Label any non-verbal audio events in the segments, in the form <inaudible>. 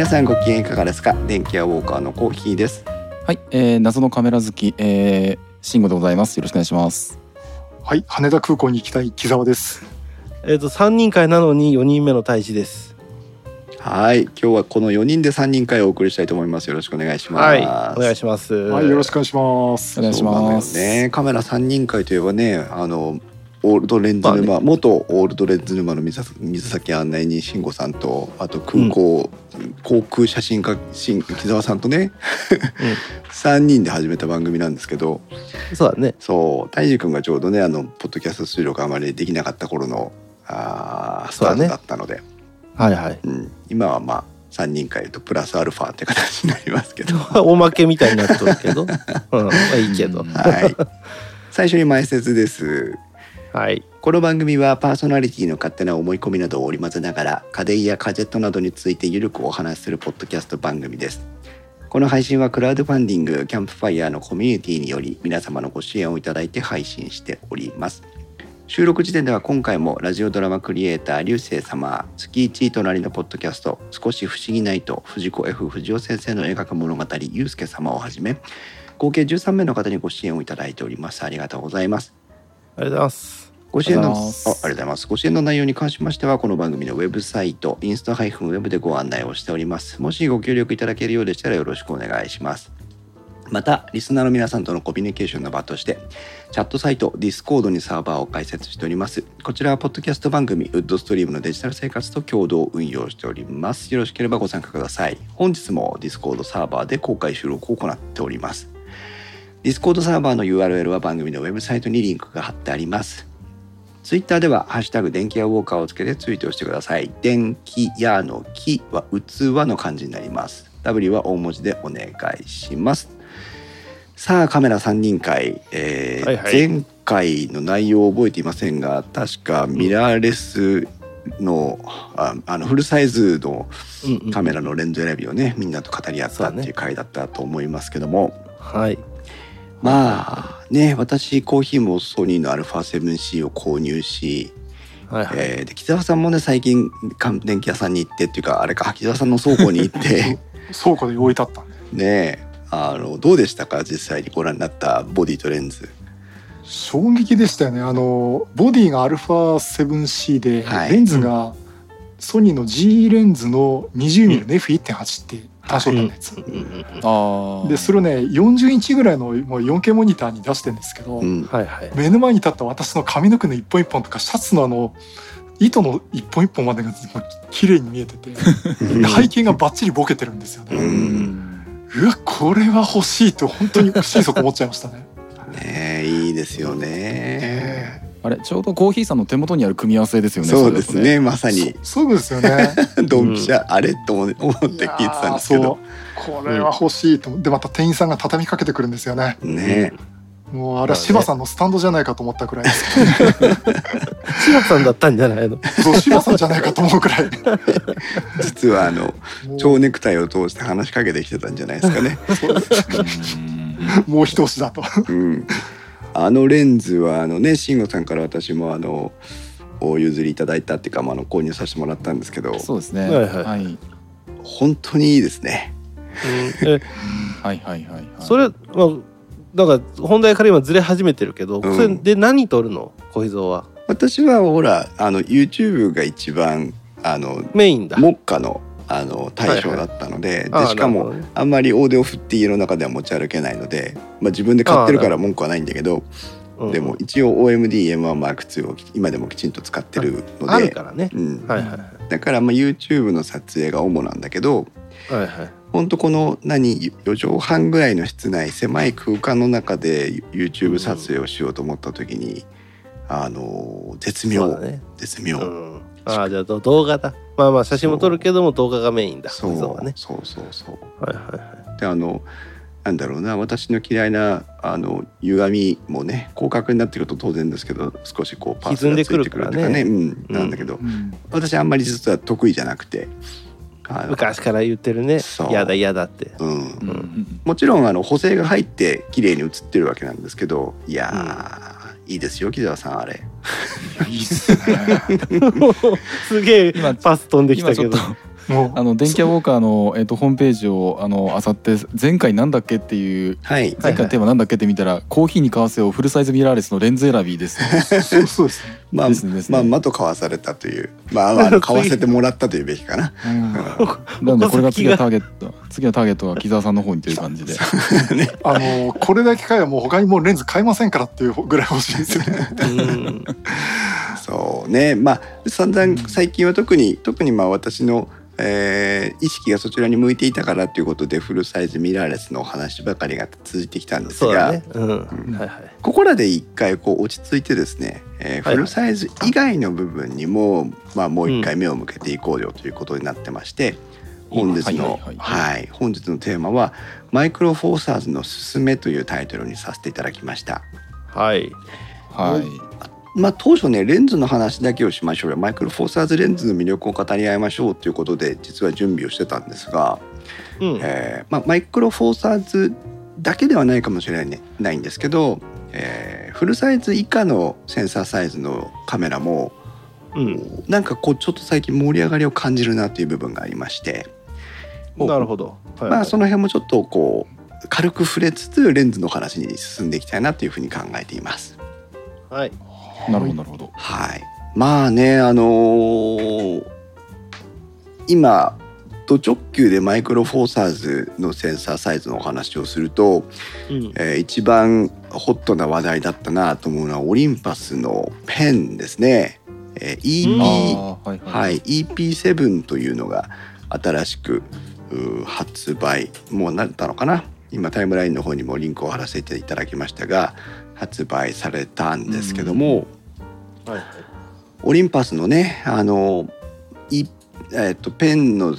皆さんご機嫌いかがですか？電気屋ウォーカーのコーヒーですはい、えー、謎のカメラ好き、えー、慎吾でございます。よろしくお願いします。はい、羽田空港に行きたい木沢です。えっ、と3人会なのに4人目の大使です。はい今日はこの4人で3人会をお送りしたいと思いますよろしくお願いしますはい、お願いします。はい、よろしくお願いします。お願いします。ねカメラ3人会といえばねあのオールドレンズ沼、ま元オールドレンズ沼の水水先案内人慎吾さんとあと空港、航空写真家新木澤さんとね、<laughs> 3人で始めた番組なんですけど。そうだね。そう大樹くんがちょうどねあのポッドキャスト出力あまりできなかった頃のあースタートだったので。はいはい。うん、今はまあ3人会とプラスアルファって形になりますけど。<laughs> おまけみたいになっとるけど、うん、まあいいけど。はい。最初に前説ですはい。この番組はパーソナリティの勝手な思い込みなどを織り交ぜながら家電やガジェットなどについてゆるくお話しするポッドキャスト番組ですこの配信はクラウドファンディングキャンプファイヤーのコミュニティにより皆様のご支援をいただいて配信しております収録時点では今回もラジオドラマクリエイター流星様月1隣のポッドキャスト少し不思議ないと藤子 F 不二雄先生の描く物語ゆうすけ様をはじめ合計13名の方にご支援をいただいておりますありがとうございますありがとうございます。ご支援のあありがとうございますご支援の内容に関しましては、この番組のウェブサイト、インスタ -web でご案内をしております。もしご協力いただけるようでしたらよろしくお願いします。また、リスナーの皆さんとのコミュニケーションの場として、チャットサイト、Discord にサーバーを開設しております。こちらは、ポッドキャスト番組、ウッドストリームのデジタル生活と共同運用しております。よろしければご参加ください。本日も Discord サーバーで公開収録を行っております。Discord サーバーの URL は番組のウェブサイトにリンクが貼ってあります。ツイッターでは、ハッシュタグ電気屋ウォーカーをつけてツイートをしてください。電気屋の木は器の漢字になります。W は大文字でお願いします。さあ、カメラ3人会、えーはいはい前回の内容を覚えていませんが、確かミラーレスのああのフルサイズのうんうんカメラのレンズ選びをね、みんなと語り合ったっていう回だったと思いますけども、はい。まあね私コーヒーもソニーの α7C を購入し、はいはい。えーで木澤さんもね最近か電気屋さんに行ってっていうかあれか木澤さんの倉庫に行って <laughs> 倉庫で置いてあった。ねあのどうでしたか？実際にご覧になったボディとレンズ。衝撃でしたよね。あのボディが α7C で、はいレンズがソニーの G レンズの 20mm の F1.8 って単焦点のやつ。うんうんああ。でそれをね40インチぐらいのもう 4K モニターに出してるんですけど、うんはいはい。目の前に立った私の髪の毛の一本一本とかシャツのあの糸の一本一本までがもう綺麗に見えてて、で背景がバッチリボケてるんですよね。ううん。うわこれは欲しいと本当に心底思っちゃいましたね。<laughs> ねいいですよね。えあれちょうどコーヒーさんの手元にある組み合わせですよね。そうですれねまさえにそそうですよね。<laughs> ドンピシャ、あれと思って思って聞いてたんですけどこれは欲しいと、でまた店員さんが畳みかけてくるんですよね。ねもうあれは柴さんのスタンドじゃないかと思ったくらいですけど、ね、柴さんだったんじゃないの？そう柴さんじゃないかと思うくらい。<laughs> 実はあの蝶ネクタイを通して話しかけてきてたんじゃないですかね。うん。もう一押しだと。うん、あのレンズはあのね慎吾さんから私もあのお譲りいただいたっていうか、まあ、あの購入させてもらったんですけどそうですね。はいはいはい。本当にいいですね。うんえはいはいはいはい。<laughs> それ、まあ、なんか本題から今ずれ始めてるけど、うんそれで何撮るの？小秘蔵は。私はほらあの YouTube が一番あのメインだ。目下のあの対象だったので,、ああでしかもあんまりオーディオフって家の中では持ち歩けないので、まあ、自分で買ってるから文句はないんだけどうん。でも一応 OMD-M1M2 を今でもきちんと使ってるのであるからね。うん、はいはいだからまあ YouTube の撮影が主なんだけどはいはい。ほんとこの何4畳半ぐらいの室内狭い空間の中で YouTube 撮影をしようと思った時に、あの絶妙、ね。絶妙、うん。ああじゃあど動画だ。まあまあ写真も撮るけども動画がメインだ。そう。小秘蔵はね。そうそうそう。はいはいはい。であのなんだろうな。私の嫌いなあの歪みもね広角になってくると当然ですけど少しこうパースがついてくるとかね。うん、なんだけど、うん。私あんまり実は得意じゃなくて昔から言ってるね。そう。嫌だ嫌だって。うん。うんうんもちろんあの補正が入って綺麗に映ってるわけなんですけどいやー、いいですよ木澤さんあれいやいいっすね。すげえ今パス飛んできたけど今ちょっともうあの電気屋ウォーカーの、えっとホームページをあの漁って前回なんだっけっていうはい前回のテーマなんだっけって見たら、コーヒーに買わせよフルサイズミラーレスのレンズ選びです。そうそうですね。まあねまあまと買わされたというまあまあ買わせてもらったというべきかなうんなのでこれが次のターゲット次のターゲットは木澤さんの方にという感じで。あのこれだけ買えばもう他にもうレンズ買えませんからっていうぐらい欲しいですよね。うんそうねまあ散々最近は特に特にまあ私の、えー意識がそちらに向いていたからということでフルサイズミラーレスのお話ばかりが続いてきたんですが。ここらで一回こう落ち着いてですね、えーはいフルサイズ以外の部分にも、まあ、もう一回目を向けていこうよということになってまして、本日の、はいはいはいはい本日のテーマは「マイクロフォーサーズのすすめ」というタイトルにさせていただきました。はい。はい。まあ、当初ねレンズの話だけをしましょうよマイクロフォーサーズレンズの魅力を語り合いましょうということで実は準備をしてたんですが、うん。えーまあ、マイクロフォーサーズだけではないかもしれない,、ね、ないんですけど、えーフルサイズ以下のセンサーサイズのカメラもうん。なんかこうちょっと最近盛り上がりを感じるなという部分がありまして、なるほど。はいまあ、その辺もちょっとこう軽く触れつつレンズの話に進んでいきたいなというふうに考えています。はい。なるほどなるほど。はい、まあねあのー今ド直球でマイクロフォーサーズのセンサーサイズのお話をすると、うん。えー一番ホットな話題だったなと思うのはオリンパスのペンですね。えー EP、うんはいはい。はい、EP7 というのが新しく発売もうなったのかな？今タイムラインの方にもリンクを貼らせていただきましたが発売されたんですけども、はいはい。オリンパスのねあのい、えっとペンの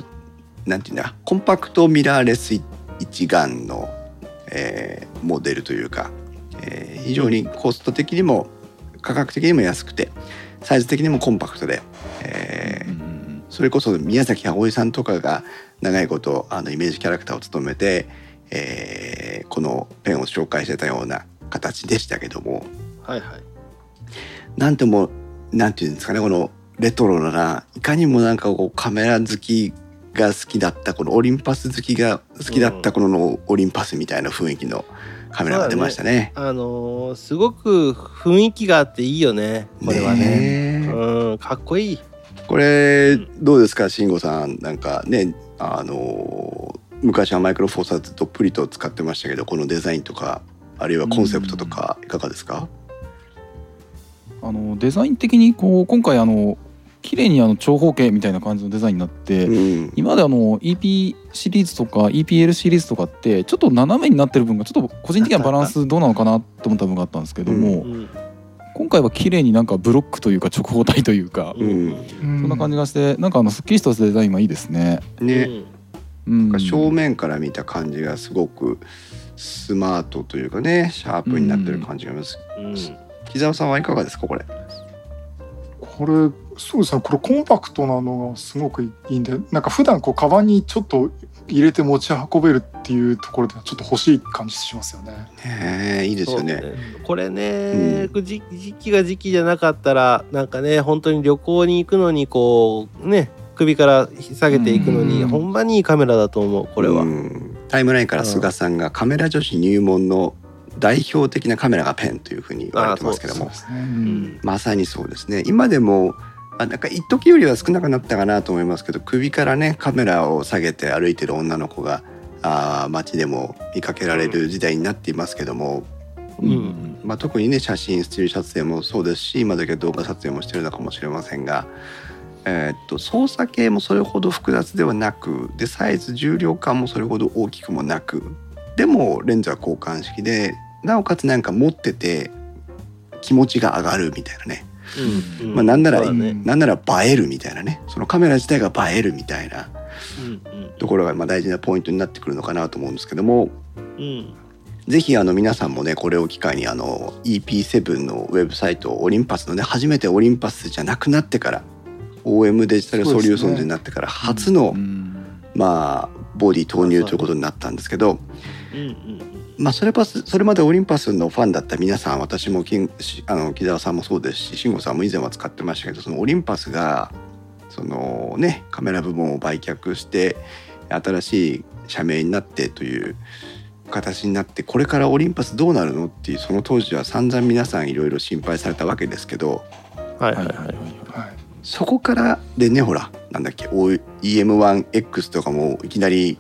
なんていうんだコンパクトミラーレス一眼の、えーモデルというか、えー非常にコスト的にも価格的にも安くてサイズ的にもコンパクトで、えーうんうんそれこそ宮崎葵さんとかが長いことあのイメージキャラクターを務めて、えーこのペンを紹介してたような形でしたけどもはいはい。なんてもなんていうんですかねこのレトロないかにもなんかこうカメラ好きが好きだったこのオリンパス好きが好きだったこのオリンパスみたいな雰囲気のカメラが出ましたね。あのーすごく雰囲気があっていいよね。これはね。ねえうん。かっこいい。これどうですか慎吾さんなんかねあの昔はマイクロフォーサーズどっぷりと使ってましたけどこのデザインとかあるいはコンセプトとかいかがですか、あのデザイン的にこう今回あの綺麗にあの長方形みたいな感じのデザインになって、うん。今まであの EP シリーズとか EPL シリーズとかってちょっと斜めになってる分がちょっと個人的にはバランスどうなのかなと思った部分があったんですけども、うん。今回は綺麗になんかブロックというか直方体というか、うん。そんな感じがしてなんかあのすっきりしたデザインはいいですね。ね、うん、正面から見た感じがすごくスマートというかねシャープになってる感じがあります、うん。木澤さんはいかがですかこれ？これそうですね。これコンパクトなのがすごくいいんでなんか普段こうカバンにちょっと入れて持ち運べるっていうところではちょっと欲しい感じしますよね。ねえいいですよね。そうこれね、時時期が時期じゃなかったらなんかね本当に旅行に行くのにこうね首から下げていくのに、うん。ほんまにいいカメラだと思うこれは。うんタイムラインから菅さんがカメラ女子入門の代表的なカメラがペンというふうに言われてますけども。ね。うん。まさにそうですね。今でもあなんか一時よりは少なくなったかなと思いますけど首からねカメラを下げて歩いてる女の子があー街でも見かけられる時代になっていますけども、うん。まあ、特にね写真スチール撮影もそうですし今だけ動画撮影もしてるのかもしれませんが、えーっと操作系もそれほど複雑ではなくでサイズ重量感もそれほど大きくもなくでもレンズは交換式でなおかつなんか持ってて気持ちが上がるみたいなね。うん。うんまあなんならね。なんなら映えるみたいなね。そのカメラ自体が映えるみたいなうんところがまあ大事なポイントになってくるのかなと思うんですけどもうん。うんぜひあの皆さんもねこれを機会にあの EP7 のウェブサイトオリンパスのね初めてオリンパスじゃなくなってから OM デジタルソリューションズになってから初の、うん。まあボディ投入ということになったんですけど、うんうんまあ、それパスそれまでオリンパスのファンだった皆さん私もきんしあの木澤さんもそうですし慎吾さんも以前は使ってましたけどそのオリンパスがそそのねカメラ部門を売却して新しい社名になってという形になってこれからオリンパスどうなるのっていうその当時は散々皆さんいろいろ心配されたわけですけどはいはいはいはいそこからでねほらなんだっけ EM1X とかもいきなり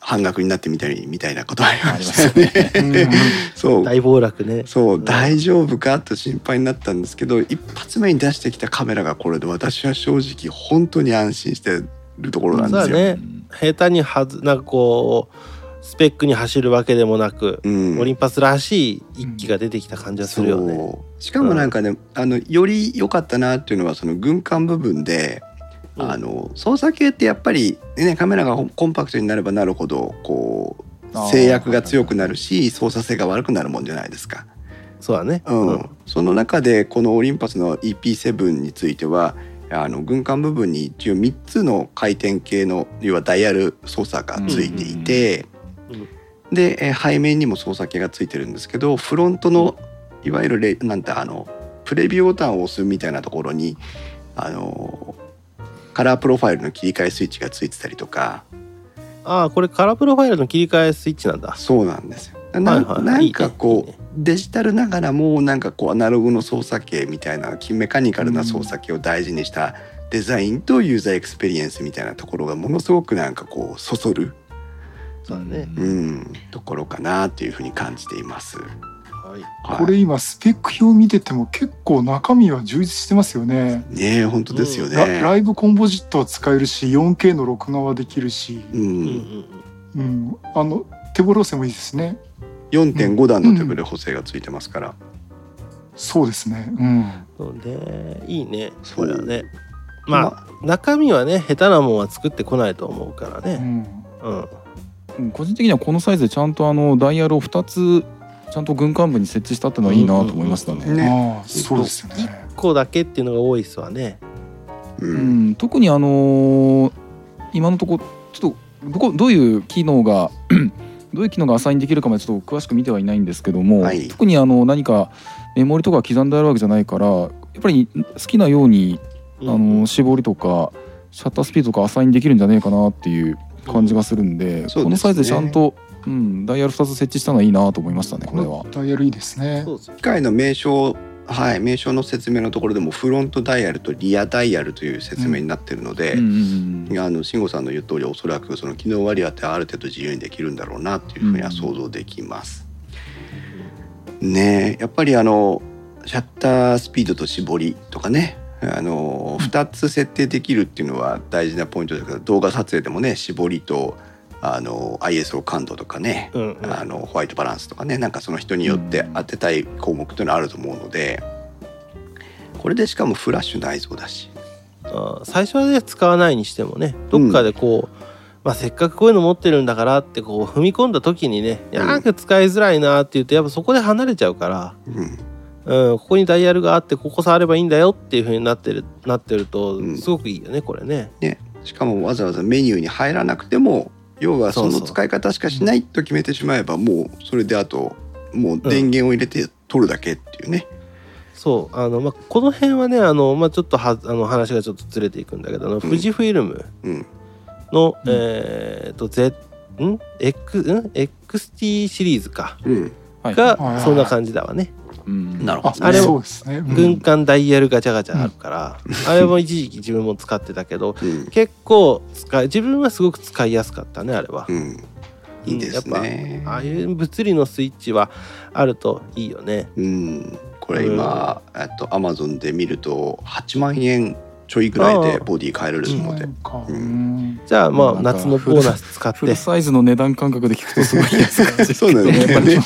半額になってみたりみたいなことありましたよね。うんそう。大暴落ね。そう大丈夫か？と心配になったんですけど一発目に出してきたカメラがこれで私は正直本当に安心してるところなんですよ。ね。下手にはずなんかこうスペックに走るわけでもなく、うん。オリンパスらしい一機が出てきた感じがするよね。そう。しかもなんかね、あのより良かったなっていうのはその軍艦部分で、うん。あの操作系ってやっぱり、ね、カメラがコンパクトになればなるほどこう制約が強くなるし操作性が悪くなるもんじゃないですか。そうだね。うん。その中でこのオリンパスの EP7 についてはあの軍艦部分に一応3つの回転系の要はダイヤル操作がついていて、うんうんでえー背面にも操作系がついてるんですけどフロントのいわゆるレなんてあのプレビューボタンを押すみたいなところにあのカラープロファイルの切り替えスイッチがついてたりとか。ああこれカラープロファイルの切り替えスイッチなんだ。そうなんですよ。ななんかこうね。デジタルながらもなんかこうアナログの操作系みたいなメカニカルな操作系を大事にしたデザインとユーザーエクスペリエンスみたいなところがものすごくなんかこうそそる、そうだね。うん、ところかなというふうに感じています。はい。はいこれ今スペック表見てても結構中身は充実してますよね。ねえ本当ですよラね。ライブコンポジットは使えるし 4K の録画はできるし、う、うんうんんうん、あの手ボロせもいいですね。4.5段の手ブレ補正がついてますから、そうですね。うん。そうねいいねそうこれはね。まあ中身はね下手なもんは作ってこないと思うからうね。ん。うん。うん個人的にはこのサイズでちゃんとあのダイヤルを2つちゃんと軍艦部に設置したっていうのはいいなと思いましたね。そうですよね。1個だけっていうのが多いっすわね。ううんん、特にあのー今のとこちょっとどこどういう機能が <clears throat> どういう機能がアサインできるかまでちょっと詳しく見てはいないんですけども、はい特にあの何かメモリとか刻んであるわけじゃないからやっぱり好きなようにあうんの絞りとかシャッタースピードとかアサインできるんじゃねえかなっていう感じがするんで、そうですねこのサイズでちゃんと、うん、ダイヤル2つ設置したのはいいなと思いましたねこれは。ダイヤルいいですね機械の名称はい名称の説明のところでもフロントダイヤルとリアダイヤルという説明になってるので、うんうんうんあの慎吾さんの言う通りおそらくその機能割り当てはある程度自由にできるんだろうなっていうふうには想像できます。ねえやっぱりあのシャッタースピードと絞りとかねあの2つ設定できるっていうのは大事なポイントだけど動画撮影でもね絞りとあの ISO 感度とかね、うんうん。あのホワイトバランスとかねなんかその人によって当てたい項目というのはあると思うのでこれでしかもフラッシュ内蔵だし。最初はね使わないにしてもねどっかでこう、まあ、せっかくこういうの持ってるんだからってこう踏み込んだ時にねうん。なんか使いづらいなって言うとやっぱそこで離れちゃうから、うんうん、ここにダイヤルがあってここ触ればいいんだよっていう風になってるなってるとうん。すごくいいよねこれね。ね、しかもわざわざメニューに入らなくても要はその使い方しかしないと決めてしまえばもうそれであともう電源を入れて取るだけっていうね。そう。あの、まあ、この辺はねあの、まあ、ちょっとはあの話がちょっとずれていくんだけどあの、富士フイルムうんの、うん。えっと Z ん X ん？XT シリーズか。うん、はい。はいはいがそんな感じだわね。なるほど、あれも。軍艦ダイヤルガチャガチャあるから、あれも一時期自分も使ってたけどうん。結構使い自分はすごく使いやすかったねあれは。う、ん、いいですね。ああいう物理のスイッチはあるといいよね。うん、これ今、えっとアマゾンで見ると8万円ちょいぐらいでボディ変えられるので。うんうん。じゃあまあ夏のボーナス使って。フルサイズの値段感覚で聞くとすごい安く <laughs> そうなんですよね。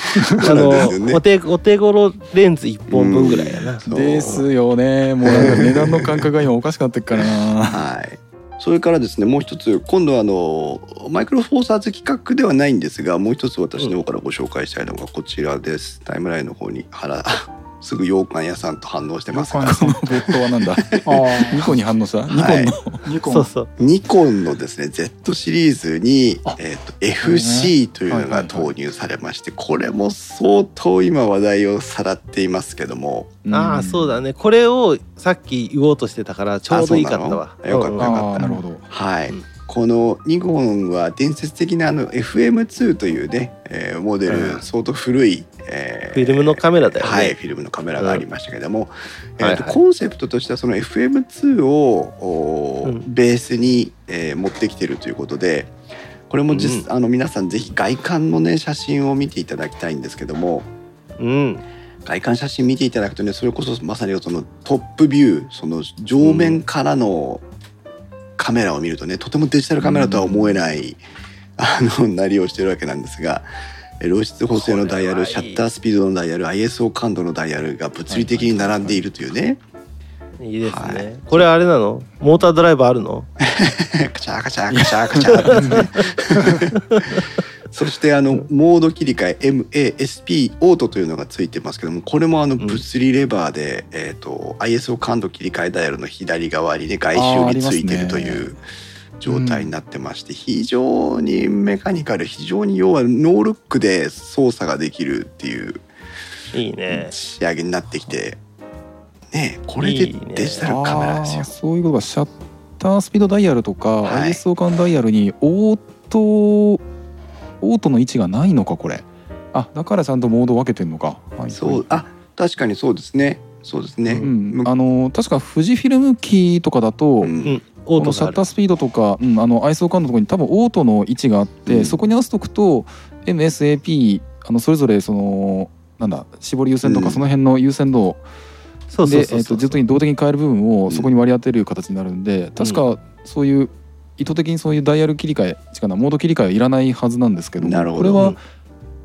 あのね。お手お手頃レンズ1本分ぐらいやな、ですよね。もうなんか値段の感覚が今おかしくなってっから。なはい。それからですねもう一つ今度はあのマイクロフォーサーズ企画ではないんですがもう一つ私の方からご紹介したいのがこちらです、タイムラインの方に貼らすぐ羊羹屋さんと反応してます。が羊羹このボットはなんだ？あニコンに反応したニコンの、はい。あニコンそうそう。ニコンのですね Z シリーズにあ、えー、と FC というのが投入されましてこれも相当今話題をさらっていますけども。ああそうだね。これをさっき言おうとしてたからちょうどいいかったわ。よかったうんよかった。なるほど。はい、うん。このニコンは伝説的なあの FM2 というね、えーモデル、うん。相当古い、えフィルムのカメラだよね。はいフィルムのカメラがありましたけれども、えーとはい。はいコンセプトとしてはその FM2 をうん。ベースに、えー持ってきてるということでこれも実、うん。あの皆さんぜひ外観のね写真を見ていただきたいんですけどもうん。外観写真見ていただくとねそれこそまさにそのトップビューその正面からのカメラを見るとねとてもデジタルカメラとは思えない、あのなりをしてるわけなんですがえ露出補正のダイヤルシャッタースピードのダイヤル ISO 感度のダイヤルが物理的に並んでいるというね。いいですね、はい。これあれなの？モータードライバーあるの？カチャカチャカチャカチャ <laughs> そしてあのモード切り替え MASP オートというのがついてますけどもこれもあのん。物理レバーで、えー、と ISO 感度切り替えダイヤルの左側にね外周についてるという状態になってまして非常にメカニカル非常に要はノールックで操作ができるっていういいね。仕上げになってきてねこれでいいね。デジタルカメラですよ。あー。そういうことかシャッタースピードダイヤルとか、はい。ISO 間ダイヤルにオートオートの位置がないのかこれ。あだからちゃんとモード分けてんのか、はい、そうあ確かにそうですね。そうですね。うんむあの確か富士フィルム機とかだと、うんうんオートシャッタースピードとか、うん、あの ISO 感度のところに多分オートの位置があって、うん。そこに合わせとくと MSAP あのそれぞれそのなんだ絞り優先とうん。かその辺の優先度でそうそうえっとずっとに動的に変える部分をそこに割り当てる形になるんで、確かそういう意図的にそういうダイヤル切り替え違うなモード切り替えはいらないはずなんですけどもなるほど。これは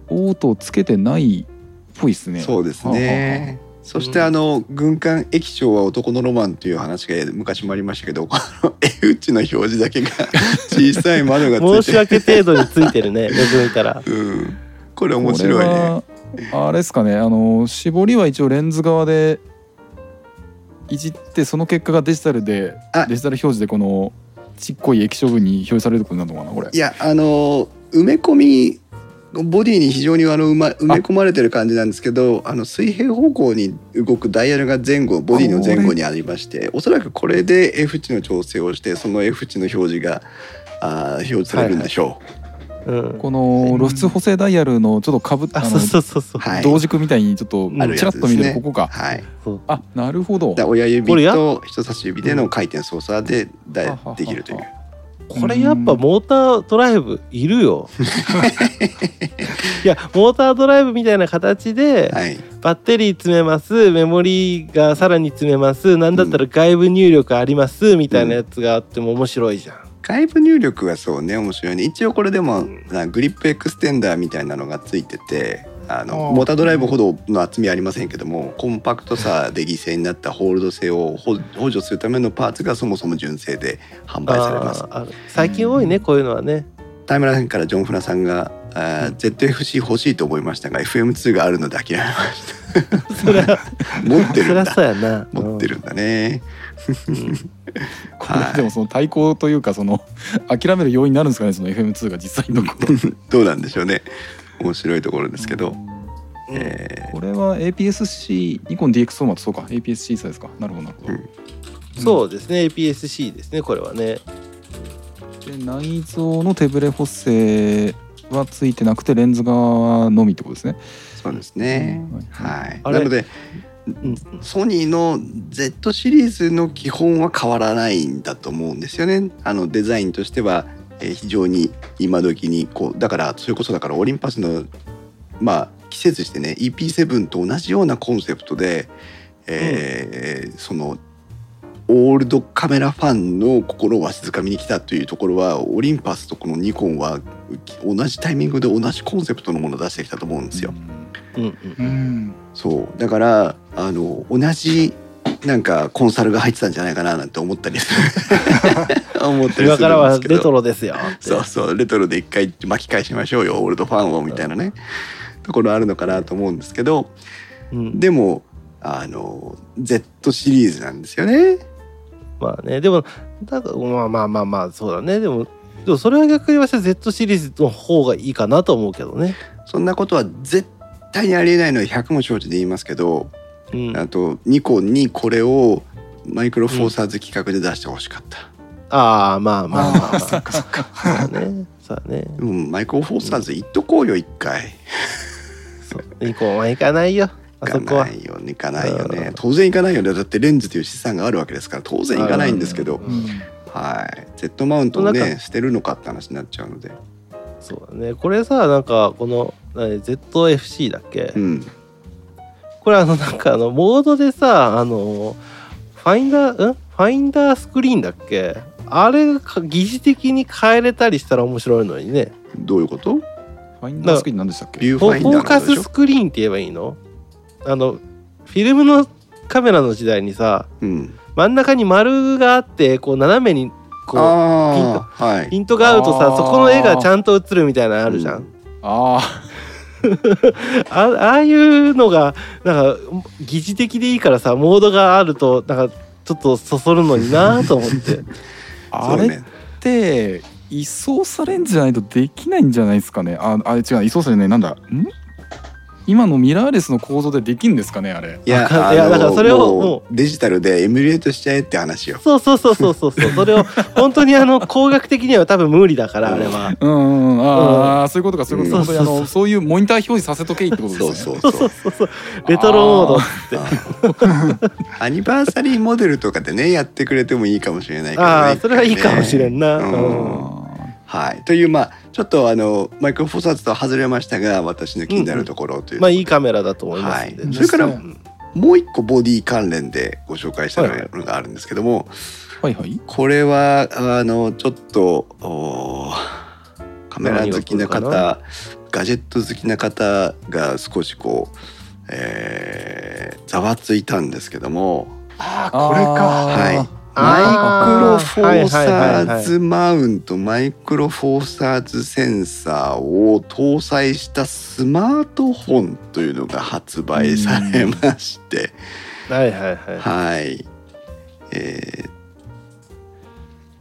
オートをつけてないっぽいですね。そうですね。そしてあの軍艦液晶は男のロマンという話が昔もありましたけど、この <laughs> F 値の表示だけが <laughs> 小さい窓がついて申し訳程度についてるねよく見たら。うん、これ面白いね。あれですかねあの絞りは一応レンズ側でいじってその結果がデジタルであ。デジタル表示でこのちっこい液晶部に表示されることになるのかなこれ。いやあの埋め込みボディに非常にあの埋,、ま、埋め込まれてる感じなんですけどあの水平方向に動くダイヤルが前後ボディの前後にありましておそらくこれで F 値の調整をしてその F 値の表示があー表示されるんでしょう。んこの露出補正ダイヤルのちょっとかぶっあそうそうそうそう。はい。同軸みたいにちょっとちらっと見るここかう。はい。あなるほど。だ親指と人差し指での回転操作でできるという。これやっぱモータードライブいるよ。<laughs> いやモータードライブみたいな形ではい。バッテリー詰めますメモリーがさらに詰めますなんだったら外部入力ありますみたいなやつがあっても面白いじゃん、外部入力はそうね面白いね。一応これでも、うんなグリップエクステンダーみたいなのがついててあのモータードライブほどの厚みはありませんけどもコンパクトさで犠牲になったホールド性を補補助するためのパーツがそもそも純正で販売されます。最近多いねこういうのはね。タイムラインからジョン・フラさんがあー ZFC 欲しいと思いましたが <laughs> FM2 があるので諦めましそれはた持ってるんだ。そうやな。持ってるんだね、これ <laughs> でもその対抗というかその諦める要因になるんですかねその FM2 が実際のところ。<laughs> どうなんでしょうね面白いところですけど、うん。えこれは APS-C ニコン DX フォーマットそうか。APS-C サイズか。なるほどなるほど。うん。そうですね。APS-C ですねこれはね。で内蔵の手ブレ補正はついてなくてレンズ側のみってことですね。そうですね、うんはい。あれ？なのでうん。ソニーの Z シリーズの基本は変わらないんだと思うんですよね。あのデザインとしては、えー非常に今時にこうだからそれこそだからオリンパスのまあ季節してね EP7 と同じようなコンセプトで、えーそのオールドカメラファンの心をわしづかみに来たというところはオリンパスとこのニコンは同じタイミングで同じコンセプトのものを出してきたと思うんですよ。うんうんうん。そう。だからあの同じなんかコンサルが入ってたんじゃないかななんて思ったりする。<laughs> 思ったりするんですけど。今からはレトロですよ。そうそうレトロで一回巻き返しましょうよオールドファンをみたいなね。ところあるのかなと思うんですけど。うん。でもあの Z シリーズなんですよね。まあねでもだからまあまあまあまあそうだね。でもでもそれは逆に言わせて Z シリーズの方がいいかなと思うけどね。そんなことは絶対にありえないので100も承知で言いますけど、うん、あとニコンにこれをマイクロフォーサーズ企画で出してほしかった。ああまあまあまあ、まあ、そっかそっか。そうだね。そうだね。うん、マイクロフォーサーズ行っとこうよ一回。そう。ニコンは行かないよ。行かないよ行かないようん。ね当然行かないよね。だってレンズという資産があるわけですから当然行かないんですけど、うん。はい。Z マウントね捨てるのかって話になっちゃうので。そうだね。これさなんかこの何 ZFC だっけ、うんこれあのなんかあのモードでさあのファインダーん？ファインダースクリーンだっけ？あれがか疑似的に変えれたりしたら面白いのにね。どういうこと？ファインダースクリーンなんでしたっけ？ビューフォファインダーフォーカススクリーンって言えばいいの？あのフィルムのカメラの時代にさうん。真ん中に丸があってこう斜めにこうああはい。ピントが合うとさそこの絵がちゃんと映るみたいなのあるじゃん、うん。ああああいうのがなんか疑似的でいいからさモードがあるとなんかちょっとそそるのになと思って。<laughs> ああれって位相差レンズじゃないとできないんじゃないですかね。ああ違う位相差じゃない。なんだん？今のミラーレスの構造でできるんですかねあれ。いやあのいやだからそれをもうもデジタルでエミュレートしちゃえって話よ。そうそうそうそうそうそう。それを本当にあの工学的には多分無理だからあれは。うんうんああ、そういうことかそういうことか、うん。本当にあのそういうモニター表示させとけいいってことですね。そうそうそうそう。レトロモードって。あ <laughs> アニバーサリーモデルとかでねやってくれてもいいかもしれないけどねああそれはいいかもしれんな、ううん。あはい。というまあちょっとあのマイクロフォーサーズとは外れましたが私の気になるところという、まあいいカメラだと思いますはい。それからうん。もう一個ボディ関連でご紹介したいのがあるんですけども、ーはいはい。これはあのちょっとカメラ好きな方ガジェット好きな方が少しこう、えーざわついたんですけども。ああこれか。はいマイクロフォーサーズマウントマイクロフォーサーズセンサーを搭載したスマートフォンというのが発売されまして、はいはいはい。はい、えー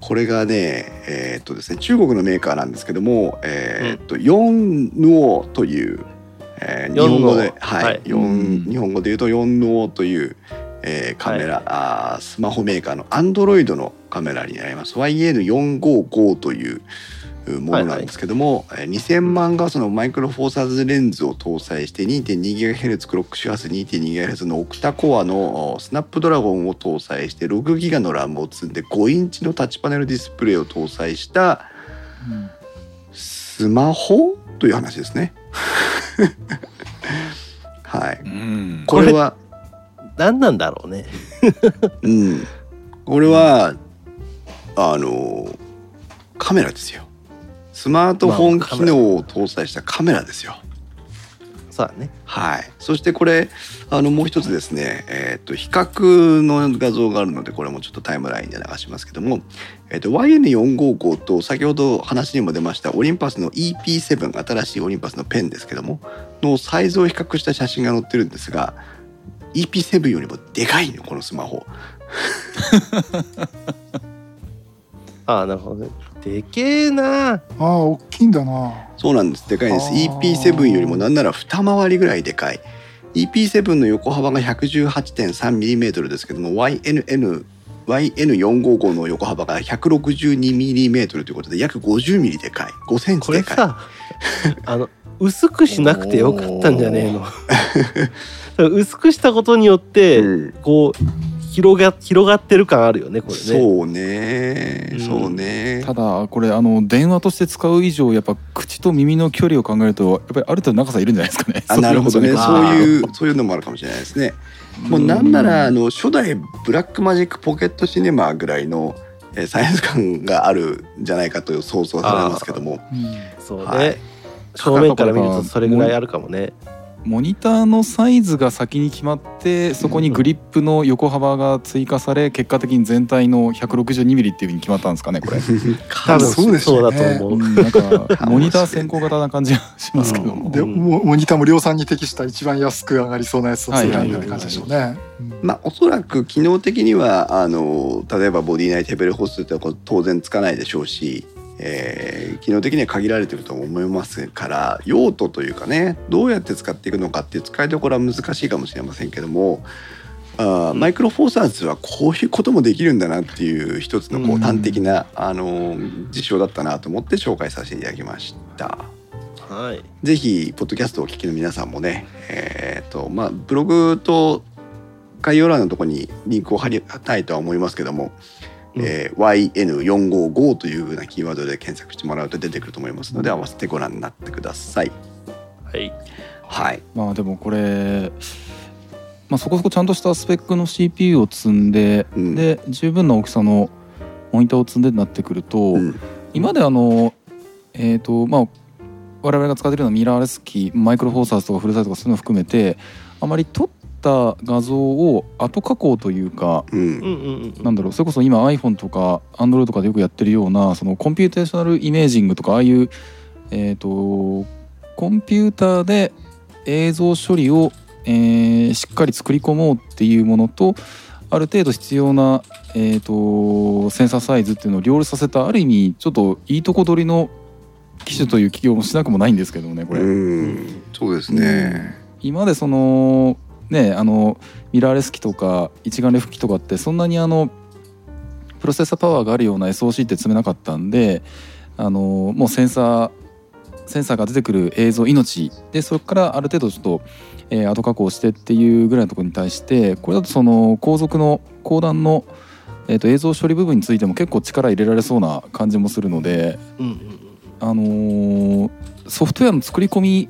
これがねえーっとですね中国のメーカーなんですけどもえーっと、ヨンヌオという、えー日本語で、はい。はい。日本語で言うとヨンヌオという、えーカメラ、あースマホメーカーのアンドロイドのカメラになります。YN455 というものなんですけども、えー2000万画素のマイクロフォーサーズレンズを搭載して 2.2GHz クロック周波数 2.2GHz のオクタコアのおスナップドラゴンを搭載して6ギガのラムを積んで5インチのタッチパネルディスプレイを搭載したうんスマホ？という話ですね。<laughs> はい。うん。これは、何なんだろうねうん、これはあのカメラですよ。スマートフォン機能を搭載したカメラですよ。そうだねはい。そしてこれあのもう一つですね、えっ、と比較の画像があるのでこれもちょっとタイムラインで流しますけども、えっ、と YN455 と先ほど話にも出ましたオリンパスの EP7 新しいオリンパスのペンですけどものサイズを比較した写真が載ってるんですが EP7 よりもでかいのこのスマホ。<laughs> ああなるほどね。でけえな。ああ大きいんだな。そうなんです。でかいんです。あー。EP7 よりもなんなら二回りぐらいでかい。EP7 の横幅が 118.3mm ですけども YNN YN455 の横幅が 162mm ということで約 50mm でかい。5センチこれでかい。さあの薄くしなくてよかったんじゃねえの？<laughs> 薄くしたことによって、うん。こう広が広がってる感あるよねこれね。そうね。うん。そうね。ただこれあの電話として使う以上やっぱ口と耳の距離を考えるとやっぱりある程度長さいるんじゃないですかね。あなるほどね。そそうういういうそういうのもあるかもしれないですね。もうなんならあの初代ブラックマジックポケットシネマぐらいのえーサイズ感があるんじゃないかと想像されますけども。うん。そうね、はい。正面から見るとそれぐらいあるかもねモニターのサイズが先に決まってそこにグリップの横幅が追加され結果的に全体の 162mm っていうふうに決まったんですかねこれ、<laughs> 多分そうでしょうね。だと思う。うんなんかモニター先行型な感じがしますけども、でモモニターも量産に適した一番安く上がりそうなやつを作るはいみたい。な感じでしょうね。うん。まあおそらく機能的にはあの例えばボディ内テーブルホストって当然つかないでしょうし、えー機能的には限られてると思いますから用途というかねどうやって使っていくのかっていう使いどころは難しいかもしれませんけどもあーマイクロフォーサーズはこういうこともできるんだなっていう一つのこううん端的な、あの実証だったなと思って紹介させていただきました。はい。ぜひポッドキャストをお聞きの皆さんもね、えーとまあ、ブログと概要欄のところにリンクを貼りたいとは思いますけども、うんえー YN455 というふうなキーワードで検索してもらうと出てくると思いますので合わせてご覧になってください。はい。はい、まあでもこれ、まあ、そこそこちゃんとしたスペックの CPU を積んで、うん。で十分な大きさのモニターを積んでになってくると、うん。今まであのえっ、とまあ我々が使っているようなミラーレス機マイクロフォーサーズとかフルサイズとかそういうのを含めてあまり撮った画像を後加工というかうん。なんだろうそれこそ今 iPhone とか Android とかでよくやってるようなその computational imaging とかああいうえっ、とコンピューターで映像処理を、えーしっかり作り込もうっていうものとある程度必要な、えー、とセンサーサイズっていうのを両立させたある意味ちょっといいとこ取りの機種という気もしなくもないんですけどもねこれ。うんそうですね。今までそのねあのミラーレス機とか一眼レフ機とかってそんなにあのプロセッサーパワーがあるような SOC って積めなかったんであのもうセンサーセンサーが出てくる映像命でそこからある程度ちょっと、えー後加工してっていうぐらいのところに対してこれだとその後続の後段の、えー、と映像処理部分についても結構力入れられそうな感じもするので、うんうん。あのーソフトウェアの作り込み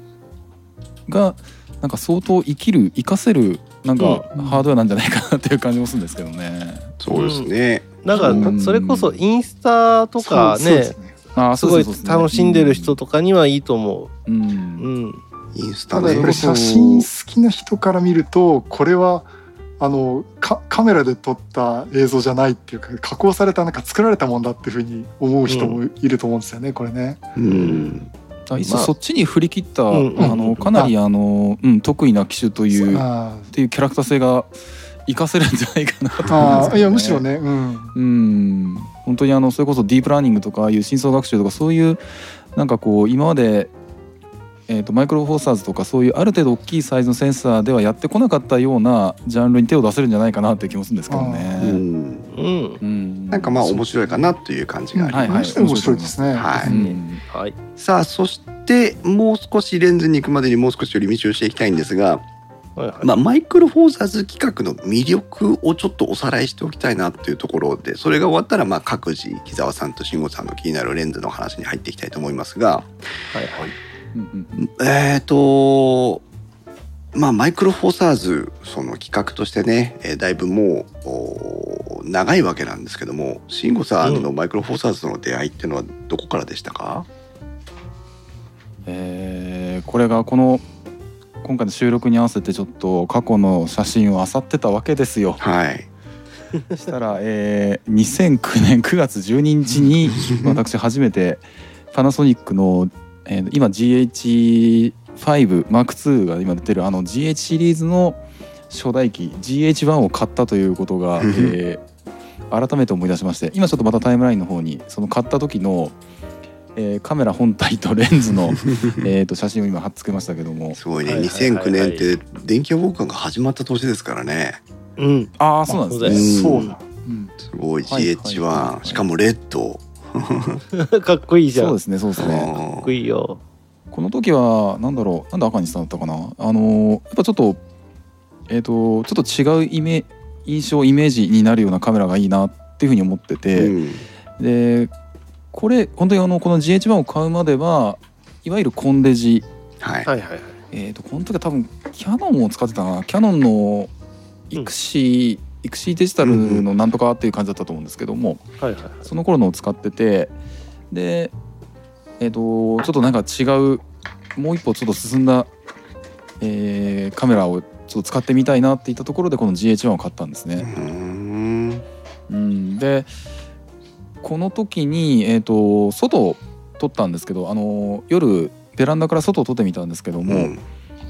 がなんか相当生きる活かせるなんかうんハードウェアなんじゃないかなっていう感じもするんですけどね。そうですね。なんうんかそれこそインスタとかねあーすごい楽しんでる人とかにはいいと思う。う。うんん。インスタねただやっぱ。り写真好きな人から見るとこれはあのカカメラで撮った映像じゃないっていうか加工されたなんか作られたもんだっていうふうに思う人もいると思うんですよね、これね。うんあいっそまあ。そっちに振り切った、うんあのかなりあ。の、うん、得意な機種というっあていうキャラクター性が活かせるんじゃないかなとー思うんです。けど、ね。いやむしろね、うん、うん。本当にあのそれこそディープラーニングとかああいう深層学習とかそういうなんかこう今まで、えー、とマイクロフォーサーズとかそういうある程度大きいサイズのセンサーではやってこなかったようなジャンルに手を出せるんじゃないかなっていう気もするんですけどうね。ん。うん。うんなんかまあ面白いかなという感じがあります。はいはい面白いですね。はいうんはい。さあそしてもう少しレンズに行くまでにもう少し寄り道をしていきたいんですが、はいはい。まあ、マイクロフォーサーズ企画の魅力をちょっとおさらいしておきたいなっていうところでそれが終わったらまあ各自木澤さんと慎吾さんの気になるレンズの話に入っていきたいと思いますがはいはい。うんうんえっ、とまあマイクロフォーサーズその企画としてね、えーだいぶもう長いわけなんですけども慎吾さんのマイクロフォーサーズとの出会いっていうのはどこからでしたか、えーこれがこの今回の収録に合わせてちょっと過去の写真を漁ってたわけですよ。はい。したら、えー2009年9月12日に <laughs> 私初めてパナソニックの、えー今 GH5M2 が今出てるあの GH シリーズの初代機 GH1 を買ったということが、えー改めて思い出しまして今ちょっとまたタイムラインの方にその買った時の、えーカメラ本体とレンズの <laughs> えーと写真を今貼っつけましたけども。すごいね、はいはいはいはい。2009年って電気予報館が始まった年ですからね。うん。ああそうなんですね。うんそうだ。うん。すごい。はいはい GH1、はい。しかもレッド。<laughs> かっこいいじゃん。かそうですねそうですね。かっこいいよ。この時はなんだろうなんで赤にしたんだったかな？あのーやっぱちょっとえっ、とちょっと違うイメ印象イメージになるようなカメラがいいなっていうふうに思ってて、うん。でこれ本当にあのこの GH1 を買うまではいわゆるコンデジ。はい、はいはいはい。えっ、とこの時は多分キャノンを使ってたな？キャノンのイクシー、イクシーデジタルのなんとかっていう感じだったと思うんですけども、はいはいはい。その頃のを使っててでえっ、とちょっとなんか違うもう一歩ちょっと進んだ、えーカメラをちょっと使ってみたいなっていったところでこの GH1 を買ったんですうね。ん。うん、でこの時に、えー、と外を撮ったんですけどあの夜ベランダから外を撮ってみたんですけども、うん。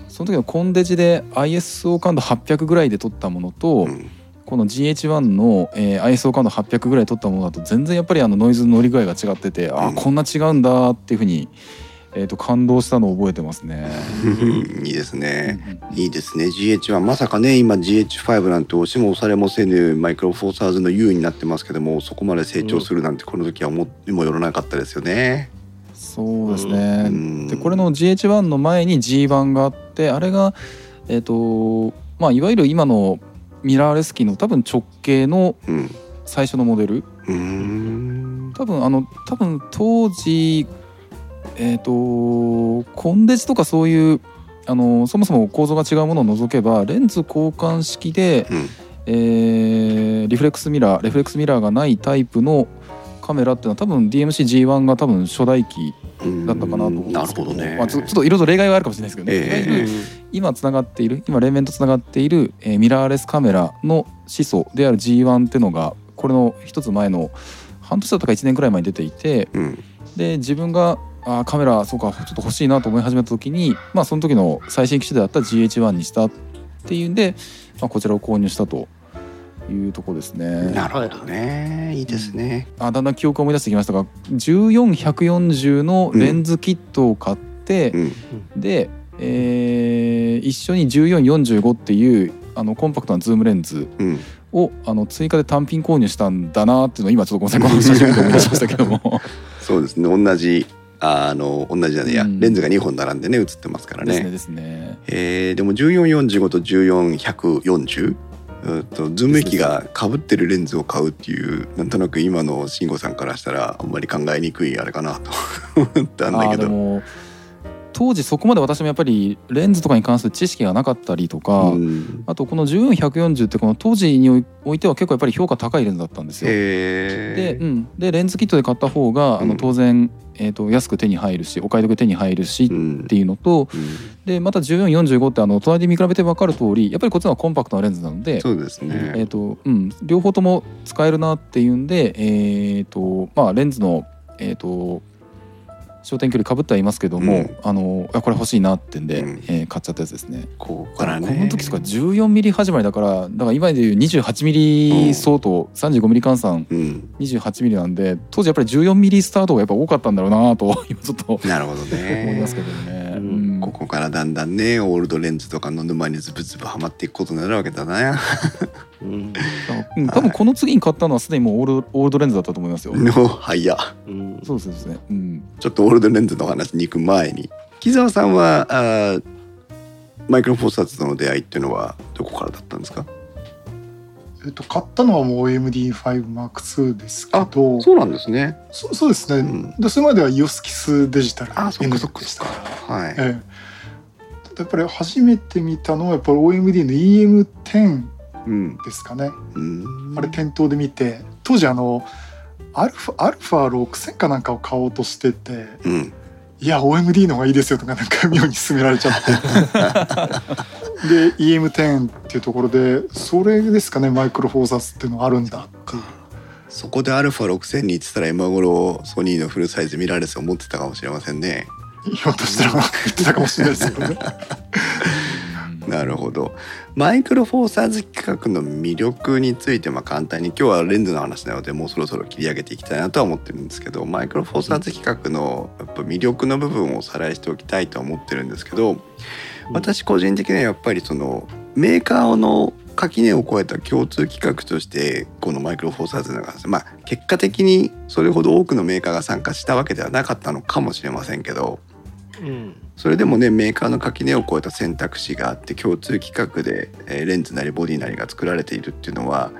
その時のコンデジで ISO 感度800ぐらいで撮ったものと、うんこの GH1 の、えー ISO 感度800ぐらい撮ったものだと全然やっぱりあのノイズの乗り具合が違ってて、あうんあこんな違うんだっていうふうに、えー、と感動したのを覚えてま <laughs> すね。いいですね。うんうんいいですね GH1 まさかね今 GH5 なんて押しも押されもせぬマイクロフォーサーズの U になってますけどもそこまで成長するなんてこの時は思ってもよらなかったですよね。そうですね、うんでこれの GH1 の前に G1 があってあれがえっ、とまあいわゆる今のミラーレス機の多分直径のうん。最初のモデル。うーん。多分あの多分当時えっ、とコンデジとかそういうあのそもそも構造が違うものを除けばレンズ交換式で、うん。えーリフレックスミラーレフレックスミラーがないタイプのカメラっていうのは多分 DMC-G1 が多分初代機だったかなと思うんなるですけど。ほどね。まあ、ちょっといろいろ例外はあるかもしれないですけどね、ええ。いわゆる今つながっている今連綿とつながっている、えーミラーレスカメラの始祖である G1 っていうのがこれの一つ前の半年だったか1年くらい前に出ていてうんで自分があーカメラそうかちょっと欲しいなと思い始めた時に、まあ、その時の最新機種であった GH1 にしたっていうんで、まあ、こちらを購入したというところですね。なるほどねいいですね。あだんだん記憶を思い出してきましたが14140のレンズキットを買って、うんで、えー一緒に1445っていうあのコンパクトなズームレンズうんをあの追加で単品購入したんだなっていうのを今ちょっとごめんなさいこの写真見て思い出しましたけどもそうですね同じあの同じじゃねえや、うんレンズが2本並んでね映ってますからね。ですねでえーでも1445と14140うんとズーム域がかぶってるレンズを買うっていうなんとなく今の慎吾さんからしたらあんまり考えにくいあれかなと思ったんだあけど。当時そこまで私もやっぱりレンズとかに関する知識がなかったりとか、うん。あとこの14140ってこの当時においては結構やっぱり評価高いレンズだったんですよ。えで,、うん、でレンズキットで買った方があうん。の当然、えー、と安く手に入るしお買い得で手に入るしっていうのとうん。でまた1445ってあの隣で見比べて分かる通りやっぱりこっちの方がコンパクトなレンズなので、そうですえね。ーとうん、両方とも使えるなっていうんで、えーとまあ、レンズの、えー、と焦点距離かぶってはいますけども、うんあのこれ欲しいなってんで、うんえー買っちゃったやつですね。ここからね。この時とか14ミリ始まりだからだから今でいう28ミリ相当、35ミリ換算うん、28ミリなんで当時やっぱり14ミリスタートがやっぱ多かったんだろうなと <laughs> 今ちょっとなるほど思いねます。けどね。うんうんここからだんだんねオールドレンズとかの沼にズブズブはまっていくことになるわけだな。うん <laughs> うん多分この次に買ったのはすでにもうオールドオールドレンズだったと思いますよ。のはいやうんそうですね。うん。ちょっとオールドレンズの話に行く前に木澤さんはあーマイクロフォーサーズとの出会いっていうのはどこからだったんですか？えっと、買ったのはもう OMD5M2 ですけどそうなんですね。そそうですね、うんでそれまではイオスキスデジタルあそっかそっかでしたからはい。ええやっぱり初めて見たのはやっぱり OMD の EM10 うん。ですかね、うんあれ店頭で見て当時あのアルファアルファ6000かなんかを買おうとしててうん。いや OMD の方がいいですよとかなんか妙に勧められちゃって <laughs> で EM10 っていうところでそれですかねマイクロフォーサスっていうのがあるんだっていうそこでアルファ6000に行ってたら今頃ソニーのフルサイズミラーレスを持ってたかもしれませんね。ひょっとしたら言ってたかもしれないですけどね。<laughs> なるほど。マイクロフォーサーズ企画の魅力についてまあ簡単に今日はレンズの話なのでもうそろそろ切り上げていきたいなとは思ってるんですけどマイクロフォーサーズ企画のやっぱ魅力の部分をおさらいしておきたいとは思ってるんですけど私個人的にはやっぱりそのメーカーの垣根を越えた共通企画としてこのマイクロフォーサーズの中まあ結果的にそれほど多くのメーカーが参加したわけではなかったのかもしれませんけどうん。それでもねメーカーの垣根を越えた選択肢があって共通規格で、えーレンズなりボディなりが作られているっていうのは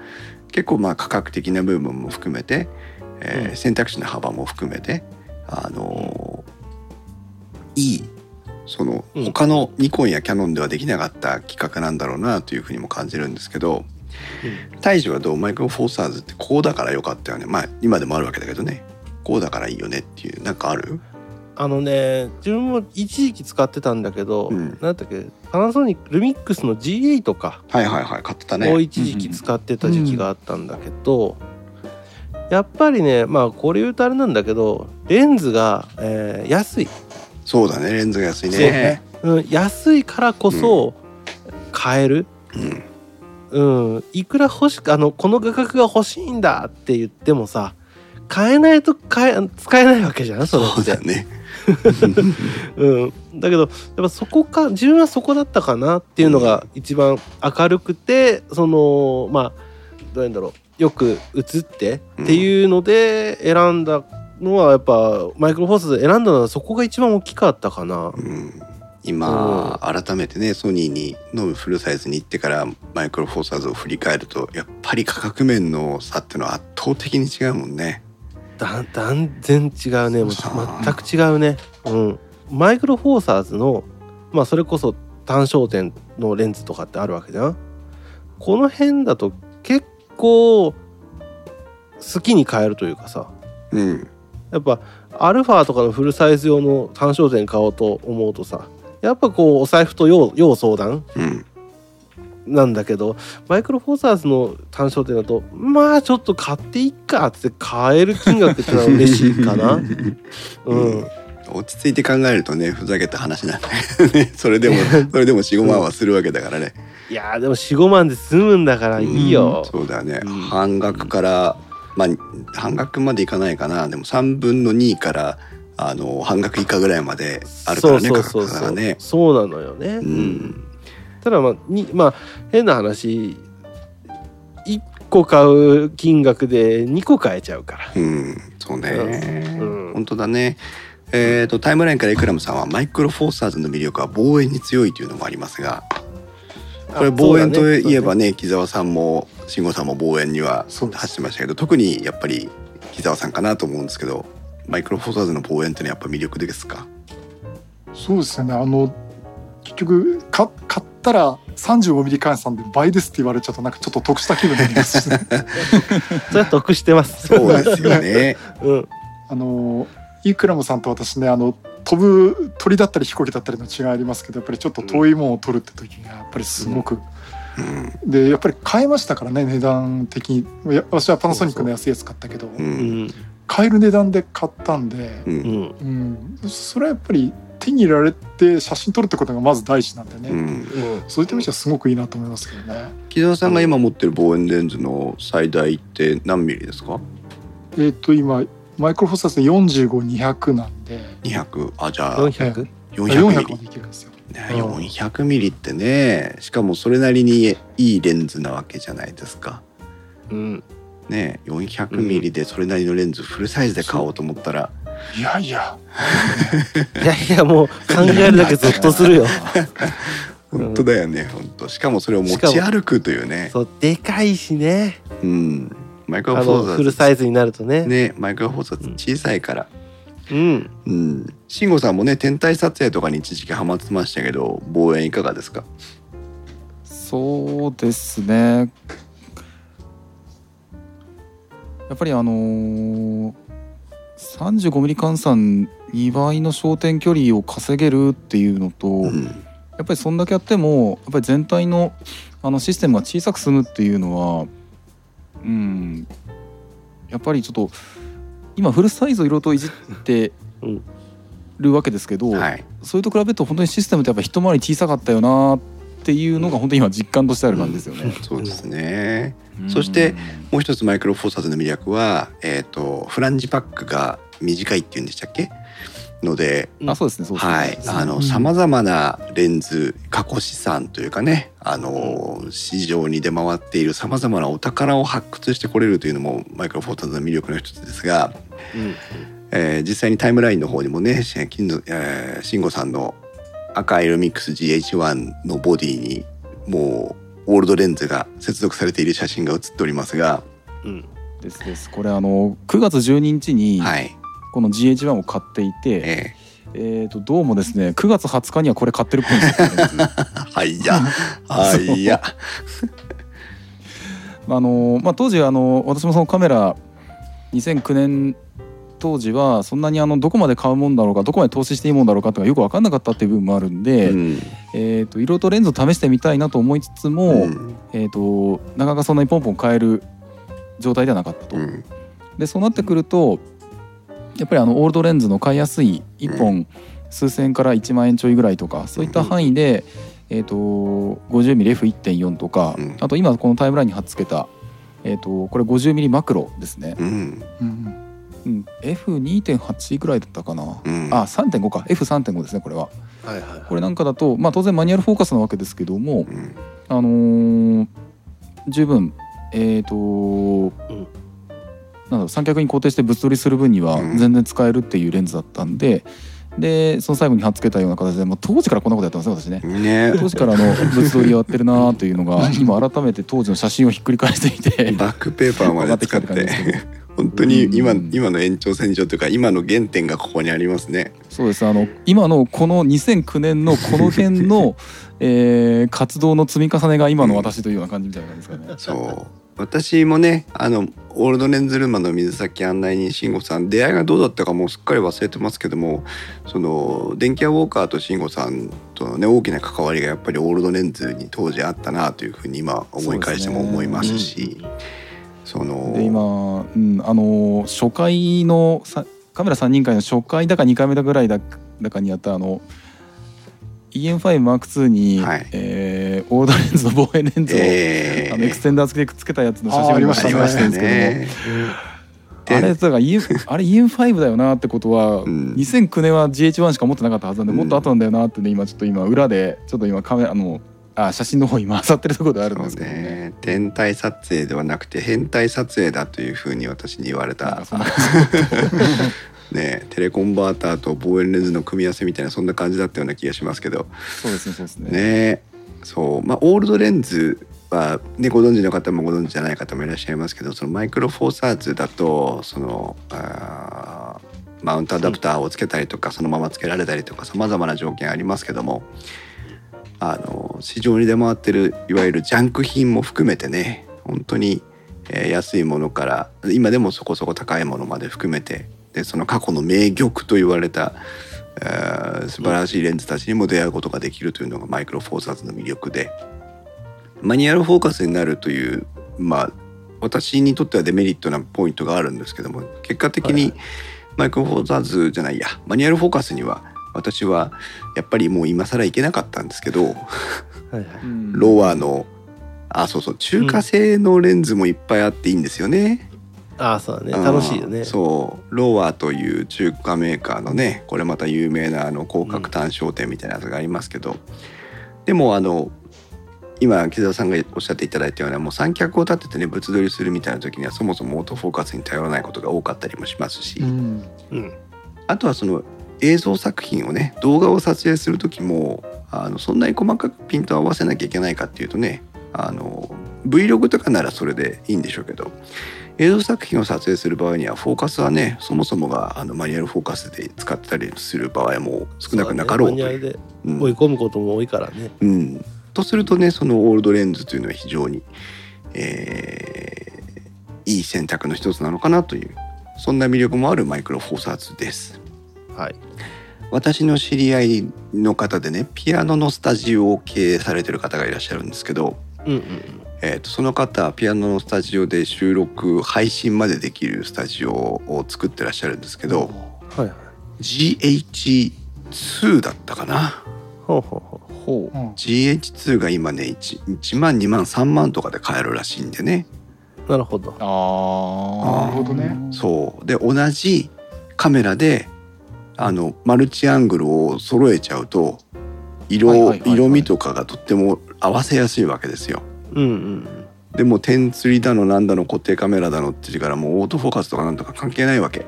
結構まあ価格的な部分も含めて、えーうん。選択肢の幅も含めて、あのーいいそのうん。他のニコンやキャノンではできなかった企画なんだろうなというふうにも感じるんですけど大樹はどうマイクロフォーサーズってこうだからよかったよね。まあ今でもあるわけだけどね。こうだからいいよねっていうなんかある？あのね自分も一時期使ってたんだけど、うん。なんだっけパナソニックルミックスの G8 か。はいはいはい買ってたをね一時期使ってた時期があったんだけど、やっぱりねまあこれ言うとあれなんだけどレンズが、えー安い、そうだねレンズが安いね。ねう。ん、安いからこそ買える、うん。うん、いくら欲しくあのこの価格が欲しいんだって言ってもさ買えないと買え使えないわけじゃんそれって。そうだねうん、だけどやっぱそこか自分はそこだったかなっていうのが一番明るくてそのまあどういうんだろうよく映ってっていうので選んだのはやっぱマイクロフォースで選んだのはそこが一番大きかったかな。うん今改めてねソニーにのフルサイズに行ってからマイクロフォーサーズを振り返るとやっぱり価格面の差っていうのは圧倒的に違うもんね。だ断然違うね。もう全く違うね。うん、マイクロフォーサーズのまあそれこそ単焦点のレンズとかってあるわけじゃん。この辺だと結構好きに変えるというかさ。うん。やっぱアルファとかのフルサイズ用の単焦点買おうと思うとさやっぱこうお財布と要要相談。うんなんだけどマイクロフォーサーズの単焦点だとまあちょっと買っていっかって買える金額ってのは嬉しいかな。<laughs> うん、落ち着いて考えるとねふざけた話なんだけどねそれでもそれでも45万はするわけだからね、いやーでも45万で済むんだからいいよ。そうだよね、うん。半額からまあ半額までいかないかな。でも3分の2からあの半額以下ぐらいまであるからねそう価そうそうそう。格がね。そうなのよね。うんただまあにまあ変な話1個買う金額で2個買えちゃうから。うん、そうね、うん。本当だね。えー、とタイムラインからイクラムさんはマイクロフォーサーズの魅力は望遠に強いというのもありますがこれ望遠といえばね木澤さんも慎吾さんも望遠には走ってましたけど特にやっぱり木澤さんかなと思うんですけどマイクロフォーサーズの望遠ってのはやっぱ魅力ですか？そうですよね。あの結局か買ったら35ミリ換算で倍ですって言われちゃうとなんかちょっと得した気分になりますしね <laughs> それは得してます。そうですよね。<laughs> うん。あのイクラムさんと私ねあの飛ぶ鳥だったり飛行機だったりの違いありますけどやっぱりちょっと遠いものを取るって時にはやっぱりすごく、うんでやっぱり買えましたからね値段的に私はパナソニックの安いやつ買ったけどううんん。買える値段で買ったんで、ううんん。うん、それはやっぱり手に入れられて写真撮るってことがまず第一なんでね、うんうん。そういった意味じゃすごくいいなと思いますけどね。木澤さんが今持ってる望遠レンズの最大って何ミリですか？えっ、と今マイクロフォーサーズで45200なんで200あじゃあ400 400 400ミまリでいけるんですよ。ね、うん400ミリってねしかもそれなりにいいレンズなわけじゃないですか。うん。ね400ミリでそれなりのレンズフルサイズで買おうと思ったら、いやいや。いやいやもう考えるだけゾッとするよ。<laughs> 本当だよね本当。しかもそれを持ち歩くというね。そうでかいしね。うん。マイクロあフォーザーフルサイズになるとね。ねマイクロフォーザーズ小さいから。うん。うん。慎吾さんもね天体撮影とかに一時期ハマってましたけど望遠いかがですか？そうですね。やっぱりあのー、35ミリ換算2倍の焦点距離を稼げるっていうのと、やうん。っぱりそんだけやってもやっぱり全体のあのシステムが小さく済むっていうのはうんやっぱりちょっと今フルサイズをいろいろといじって <laughs> うん。るわけですけど、はい。それと比べると本当にシステムってやっぱ一回り小さかったよなっていうのが本当に今実感としてある感じですよね。そうですね。うん。そしてもう一つマイクロフォーサーズの魅力は、えー、とフランジパックが短いっていうんでしたっけ？ので、あそうですねそうですね。はい、あのうん。さまざまなレンズ過去資産というかねあの市場に出回っているさまざまなお宝を発掘してこれるというのもマイクロフォーサーズの魅力の一つですが、うん。えー実際にタイムラインの方にもねし金の、えー、慎吾さんの赤いルミックス GH1 のボディにもうオールドレンズが接続されている写真が写っておりますが、うん。ですです。これあの9月12日にはい、この GH1 を買っていて、ええ。ー、とどうもですね9月20日にはこれ買ってるっぽいんですよ。<laughs> ねー、はいやはいやあの、まあ、当時あの私もそのカメラ2009年当時はそんなにあのどこまで買うもんだろうかどこまで投資していいもんだろうかっていうのがよく分かんなかったっていう部分もあるんで、うん。えー、と色とレンズを試してみたいなと思いつつも、うん。えー、となかなかそんなにポンポン買える状態ではなかったと。うん。でそうなってくるとやっぱりあのオールドレンズの買いやすい1本数千円から1万円ちょいぐらいとかそういった範囲で、えー、と 50mmF1.4 とか、うん。あと今このタイムラインに貼っつけた、えー、とこれ 50mm マクロですね、うん。うんうん、F2.8 ぐらいだったかな、うん。あ3.5か。F3.5 ですねこれは。はいはいこれなんかだと、まあ、当然マニュアルフォーカスなわけですけども、うん。あのー十分えっ、と、んなんだ三脚に固定して物撮りする分にはうん。全然使えるっていうレンズだったんで、でその最後に貼っつけたような形で、まあ、当時からこんなことやってますね私ね。ね。当時からあの物撮りやってるなというのが今改めて当時の写真をひっくり返してみて。バックペーパーまで使って。<laughs> 本当に今うん。今の延長線上というか今の原点がここにありますね。そうです。あの今のこの2009年のこの辺の、<laughs> えー活動の積み重ねが今の私というような感じみたいな感じですかね。そう私もねあのオールドレンズルーマンの水崎案内人慎吾さん出会いがどうだったかもうすっかり忘れてますけどもその電気屋ウォーカーと慎吾さんとのね大きな関わりがやっぱりオールドレンズに当時あったなというふうに今思い返しても思いますしそので今、うん、あの初回のさカメラ3人会の初回だか2回目だぐらいだだかにやったあの EM5M2 に、はい。えーオールドレンズの望遠レンズを、えーあのエクステンダー付きでくっつけたやつの写真を今ありましたんですけど。も、あれだからあれ EM5 だよなってことは、うん。2009年は GH1 しか持ってなかったはずなんで、うん。もっと後なんだよなってね今ちょっと今裏でちょっと今カメラのあ写真の方今漁ってるところであるんですけどね。ね天体撮影ではなくて変態撮影だというふうに私に言われた。<laughs> ねテレコンバーターと望遠レンズの組み合わせみたいなそんな感じだったような気がしますけど。そうですねそうですね。ねそう。まあオールドレンズは、ね、ご存知の方もご存知じゃない方もいらっしゃいますけどそのマイクロフォーサーズだとそのあマウントアダプターをつけたりとかそのままつけられたりとかさまざまな条件ありますけどもあの市場に出回ってるいわゆるジャンク品も含めてね本当に、え安いものから今でもそこそこ高いものまで含めてでその過去の名玉と言われた、えー素晴らしいレンズたちにも出会うことができるというのがマイクロフォーサーズの魅力で。マニュアルフォーカスになるというまあ私にとってはデメリットなポイントがあるんですけども結果的にマイクロフォーサーズじゃないやマニュアルフォーカスには私はやっぱりもう今更いけなかったんですけどロワのあそうそう中華製のレンズもいっぱいあっていいんですよね。ああそうだね。うん楽しいよね。そう。ロワという中華メーカーのねこれまた有名なあの広角単焦点みたいなやつがありますけど、でもあの今木澤さんがおっしゃっていただいたようなもう三脚を立ててね物撮りするみたいな時にはそもそもオートフォーカスに頼らないことが多かったりもしますし、うん。うん。あとはその映像作品をね動画を撮影する時もあのそんなに細かくピントを合わせなきゃいけないかっていうとねあの Vlog とかならそれでいいんでしょうけど映像作品を撮影する場合にはフォーカスはねそもそもがあのマニュアルフォーカスで使ったりする場合も少なくなかろうという。マニュアルでうん追い込むことも多いからねうん、とするとねそのオールドレンズというのは非常に、えーいい選択の一つなのかなというそんな魅力もあるマイクロフォーサーズです。はい私の知り合いの方でねピアノのスタジオを経営されてる方がいらっしゃるんですけど、うんうんえー、とその方はピアノのスタジオで収録配信までできるスタジオを作ってらっしゃるんですけどはいはい。GH2 だったかな？ほうほうほほう。うん。GH2 が今ね 1, 1万2万3万とかで買えるらしいんでね。うなるほど。ああなるほどね。そう。で同じカメラであのマルチアングルを揃えちゃうと色,、色味とかがとっても合わせやすいわけですよ。うんうんでも点釣りだのなんだの固定カメラだのって言うからもうオートフォーカスとかなんとか関係ないわけ。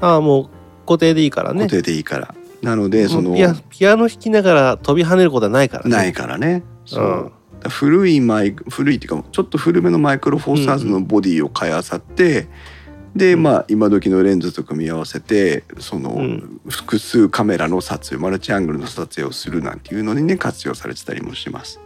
ああもう固定でいいからね。固定でいいから。なのでそのピアピアノ弾きながら飛び跳ねることはないからね。ないからね。そう。うん。古いマイク古いっていうかちょっと古めのマイクロフォーサーズのボディを買いあさって、でうん。まあ今時のレンズと組み合わせてその、うん。複数カメラの撮影マルチアングルの撮影をするなんていうのにね活用されてたりもします。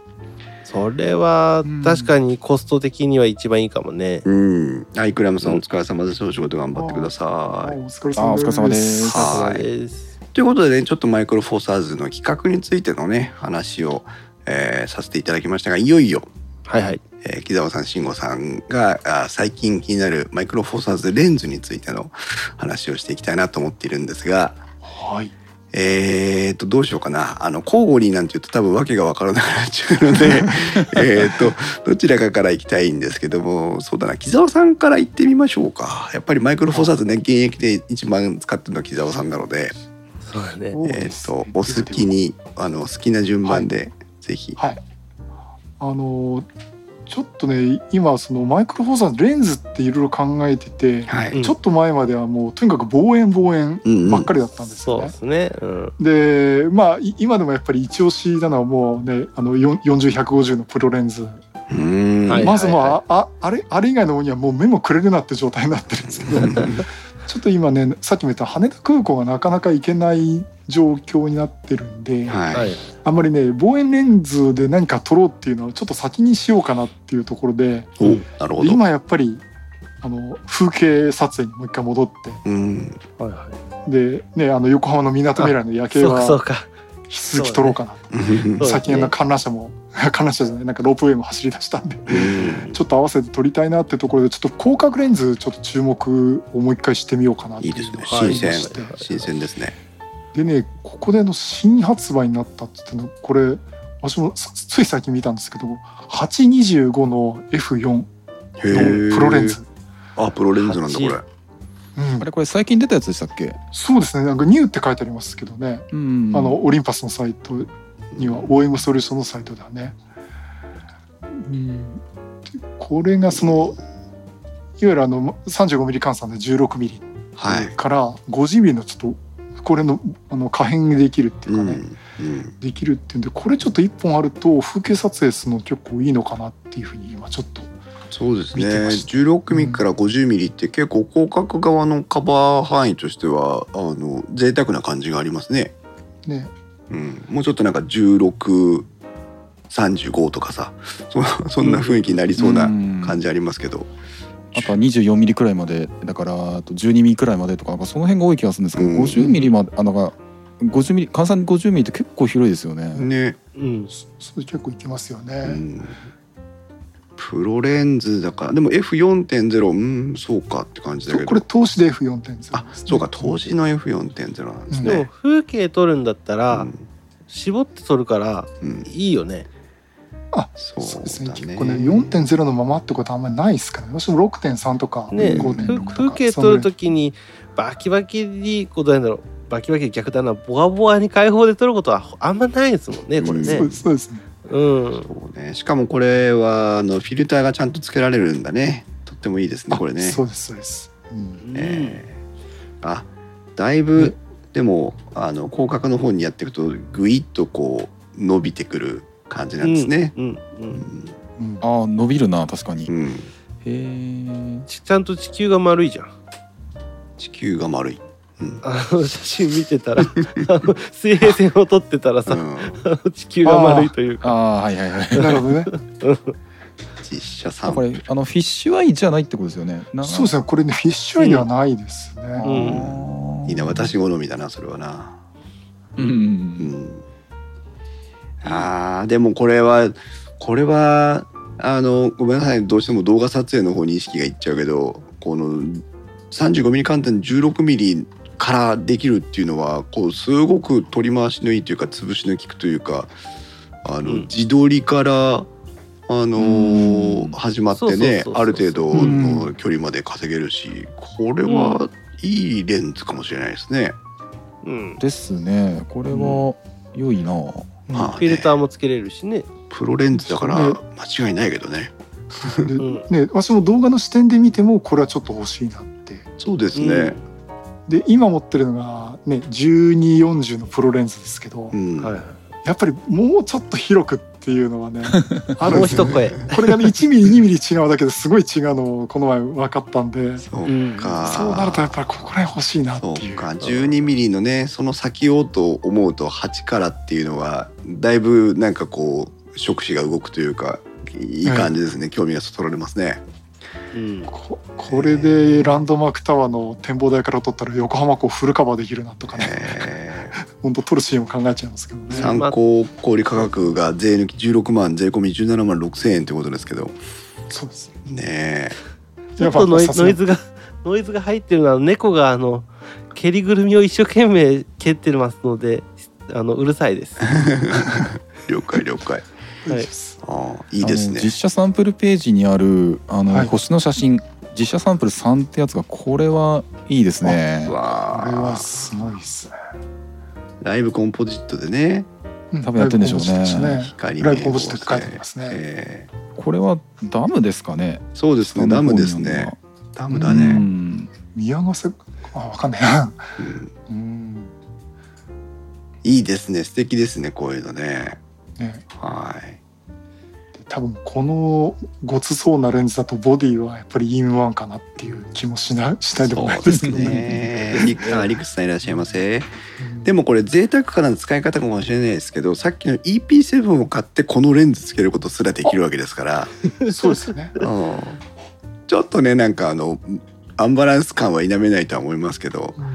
それはうん確かにコスト的には一番いいかもね。うん。アイクラムさんうんお疲れ様です。お仕事頑張ってください。お疲れあお疲れ様様でですす。はいということでねちょっとマイクロフォーサーズの企画についてのね話を、えーさせていただきましたがいよいよ、はいはい。えー木澤さん慎吾さんがあ最近気になるマイクロフォーサーズレンズについての話をしていきたいなと思っているんですがはい。えー、とどうしようかなあの交互になんて言うと多分訳が分からなくなっちゃうので <laughs> えーとどちらかから行きたいんですけどもそうだな木澤さんから行ってみましょうかやっぱりマイクロフォーサーズね現役で一番使ってるのは木澤さんなので。そうだね。えー、そうですとお好きにあの好きな順番で、ぜひ。はい。あのちょっとね今そのマイクロフォーサーズレンズっていろいろ考えてて、はい。うんちょっと前まではもうとにかく望遠望遠うんうんばっかりだったんですよねそうで。すね。うん。でまあい今でもやっぱり一押しなのはもうねあの4 40-150のプロレンズ、まずもうあああれあれ以外のものにはもう目もくれるなって状態になってるんですけど <laughs> ちょっと今ねさっきも言った羽田空港がなかなか行けない状況になってるんで、はい。はい。あんまりね望遠レンズで何か撮ろうっていうのはちょっと先にしようかなっていうところでおなるほど。今やっぱりあの風景撮影にもう一回戻ってうん。はいはい。で、ね、あの横浜のみなとみらいの夜景そうかそうはか。引き続き撮ろうかなと。ね最近あの観覧車も <laughs> 観覧車じゃないなんかロープウェイも走り出したんでうんちょっと合わせて撮りたいなってところでちょっと広角レンズちょっと注目をもう一回してみようかなっていいですね。新鮮ですね。でねここでの新発売になったってのこれ私もつつい最近見たんですけど825の F4 のプロレン。ズ、あ、プロレンズなんだこれ。うんあれこれ最近出たやつでしたっけ？そうですねなんかニューって書いてありますけどね、うん。あのオリンパスのサイトには OM ソリューションのサイトではね、うん、でこれがそのいわゆるあの 35mm 換算で 16mm はい。から 50mm のちょっとこれのあの可変できるっていううん。かね、うん。できるっていうんでこれちょっと1本あると風景撮影するの結構いいのかなっていうふうに今ちょっとそうですね。見てました16ミリから50ミリって結構広角側のカバー範囲としてはあの贅沢な感じがありますね。ねうん。もうちょっとなんか16。35とかさそそんな雰囲気になりそうな感じありますけど、あとは24ミリくらいまでだからあと12ミリくらいまでとかなんかその辺が多い気がするんですけど、うん50ミリまであなんか50ミリ換算50ミリって結構広いですよね。ね、うん。それ結構いけますよね、うん、プロレンズだからでも F4.0 うんそうかって感じだけどこれ投資で F4.0 あそうか投資の F4.0 なんですでもね。風景撮るんだったら、うん絞って撮るからうん、いいよね。そうそうですね。結構ね4.0のままってことはあんまりないですからね私も6.3とかね、5.6とか風景撮る時にバキバキにこうどうやんだろう。バキバキ逆だな。ボワボワに開放で撮ることはあんまないですもんねこれね。うんそう。ですそうですね。うん。そうね。しかもこれはあのフィルターがちゃんとつけられるんだね。とってもいいですねこれね。あそうですそうです、うん。あだいぶでもあの広角の方にやっていくとグイッとこう伸びてくる感じなんですね。うんううんんうんああ伸びるな確かに。へうんえ。ちちゃんと地球が丸いじゃん。地球が丸い。うんあの写真見てたら水平線を撮ってたらさ、うん <laughs> 地球が丸いというか。ああはいはいはい。<laughs> なるほどね実写さんこれあのフィッシュアイじゃないってことですよね。なそうですねこれねフィッシュアイではないですね、うんいいな私好みだなそれはな。うんうんあーでもこれはこれはあのごめんなさいどうしても動画撮影の方に意識がいっちゃうけどこの 35mm 観点 16mm からできるっていうのはこうすごく取り回しのいいというか潰しの効くというかあの、うん自撮りからあの始まってねある程度うんの距離まで稼げるしこれはいいレンズかもしれないですね。うん。ですね。これは良いな。まあねフィルターもつけれるしね。プロレンズだから間違いないけどね。でうんね私も動画の視点で見てもこれはちょっと欲しいなってそうですね。で今持ってるのがね1240のプロレンズですけど、うん。やっぱりもうちょっと広くっていうのはね <laughs> あるんもうですよね一声。これがね1ミリ2ミリ違うだけですごい違うのをこの前分かったんでそううんか。そうなるとやっぱりここら辺欲しいなっていうそうか。12ミリのね、その先をと思うと8からっていうのはだいぶなんかこう触手が動くというかいい感じですね、興味がそそられますね。うんここれでランドマークタワーの展望台から撮ったら横浜港フルカバーできるなとかねえ本当撮るシーンを考えちゃいますけどね。ー参考小売価格が税抜き16万税込み17万6千円ということですけど。そうですね。え。ちょっとノイノイズが <laughs> ノイズが入ってるのは猫があの蹴りぐるみを一生懸命蹴ってますのであのうるさいです。了 <laughs> 解了解。大丈夫ですああいいですね。あの実写サンプルページにあるあの、はい。星の写真実写サンプル3ってやつがこれはいいですね。うこれはわあすごいですねライブコンポジットでね。うん。多分やってんでしょうね。光ライブコンポジットって書いてありますね。えこれはダムですかね。ーそうですね。ダムですね。ダムだうね、ん。宮ヶ瀬あわかんないな。うん。うん。いいですね。素敵ですね。こういうのね。ね。はい。で多分このごつそうなレンズだとボディはやっぱりインワンかなっていう気もしなしたいでもないですけどね。ね。<laughs> リクあリクスさんいらっしゃいませ。うん。でもこれ贅沢かな使い方かもしれないですけどさっきの EP7 を買ってこのレンズつけることすらできるわけですから、<laughs> そうですよね。うん、ちょっとねなんかあのアンバランス感は否めないとは思いますけどうん。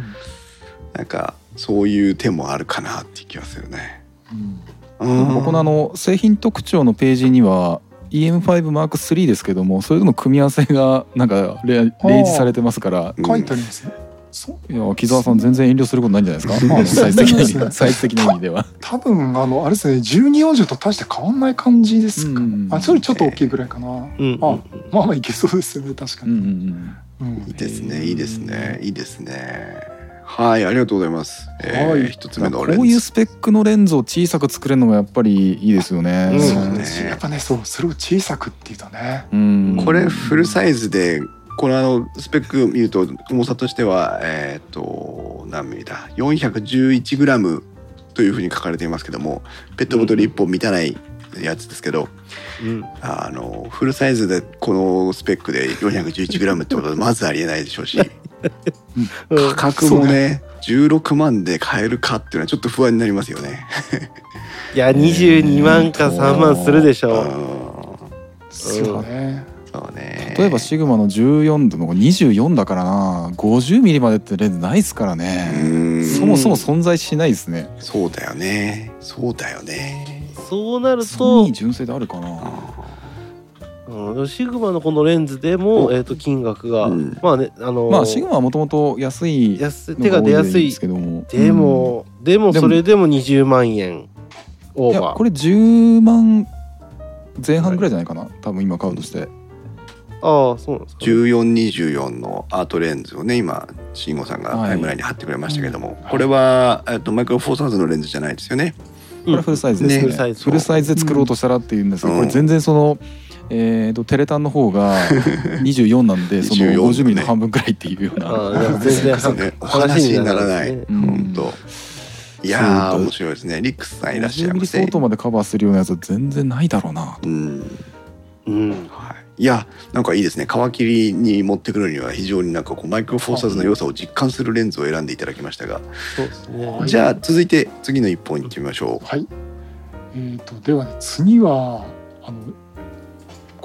なんかそういう手もあるかなっていう気がするね。うんうんここのあの製品特徴のページには EM5M3 ですけどもそれとの組み合わせがなんか例例示されてますからうん書いてありますね。そういや木澤さん全然遠慮することないんじゃないですか？あのサイズ的そうですねにサイズ的な意味では。多分あのあれですね1240と大して変わんない感じですか。うんあそれちょっと大きいぐらいかな。うんあまあまあいけそうですよね確かに。んうんうんいいですねいいですねいいですね。はいありがとうございます。えはいー、一つ目のこレンズ。ういうスペックのレンズを小さく作れるのがやっぱりいいですよね。うんそうですやっぱねそうそれを小さくっていうとね。うんこれフルサイズでこのあのスペック見ると重さとしてはえっ、と何ミリだ？411g というふうに書かれていますけどもペットボトル1本満たないやつですけど、うんあのフルサイズでこのスペックで 411g ってことはまずありえないでしょうしうん価格もね16万で買えるかっていうのはちょっと不安になりますよね。いや <laughs> 22万か3万するでしうょんですよね。そうね例えばシグマの14度の24だからな50ミリまでってレンズないですからうね。んそもそも存在しないですね。そうだよねそうだよね。うそうなるソとニー、純正であるかな。うん、シグマのこのレンズでも、おえー、と金額が、うん。まあねあのーまあシグマはもともと安い手が出やすい。ですけども。でも、でもでもそれでも20万円オうん、いーバー。やこれ10万前半ぐらいじゃないかな。多分今買うとして。ああそうなんですか、ね、1424のアートレンズをね今慎吾さんがはい。タイムラインに貼ってくれましたけども、うんこれは、えっと、マイクロフォーサーズのレンズじゃないですよね。これフルサイズですね。ねフルサイズフルサイズで作ろうとしたらっていうんですけど、うん。これ全然その、えー、とテレタンの方が <laughs> 24なんでその24 50ミリの半分くらいっていうような。全然ねお話にならない。本当。いや面白いですね。リックスさんいらっしゃ50いませミリ相。当までカバーするようなやつは全然ないだろうな。うん。うんはい。いやなんかいいですね。皮切りに持ってくるには非常になんかこうマイクロフォーサーズの良さを実感するレンズを選んでいただきましたが、そうですねはいじゃあ続いて次の一本いってみましょはい。えー、とではね次はあの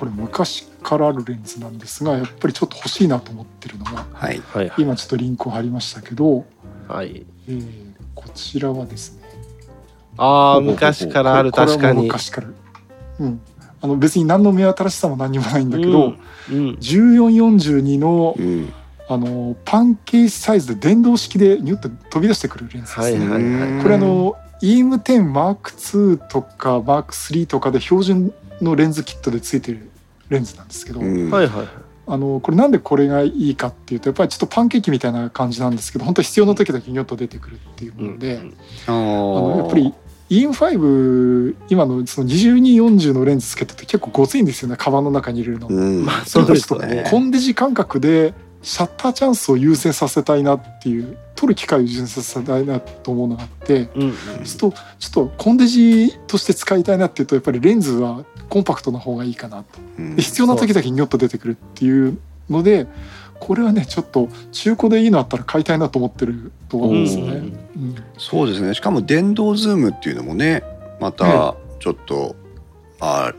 これ昔からあるレンズなんですがやっぱりちょっと欲しいなと思ってるのがう。はい。はいはい。今ちょっとリンクを貼りましたけど、はい。えーこちらはですねああ昔からある確かに。昔から。うん。あの別に何の目新しさも何にもないんだけど、うんうん。1442のうん。あのパンケースサイズで電動式でニュッと飛び出してくるレンズです、はいはいはい。これあの EM10M2 とか M3 とかで標準のレンズキットでついてるレンズなんですけど、うん。はいはいあのこれなんでこれがいいかっていうとやっぱりちょっとパンケーキみたいな感じなんですけど本当必要な時だけニョッと出てくるっていうもので、ああのやのっぱり EM5 今のその2240のレンズつけてて結構ごついんですよねカバンの中に入れるの。うん、まあそうですね。ねコンデジ感覚でシャッターチャンスを優先させたいなっていう撮る機会を優先させたいなと思うのがあってうんうんちょっとちょっとコンデジとして使いたいなっていうとやっぱりレンズはコンパクトな方がいいかなと。うん。で必要な時だけニョッと出てくるっていうのでこれはねちょっと中古でいいのあったら買いたいなと思ってると思うんですよね。うん。そうですね。しかも電動ズームっていうのもねまたちょっとあ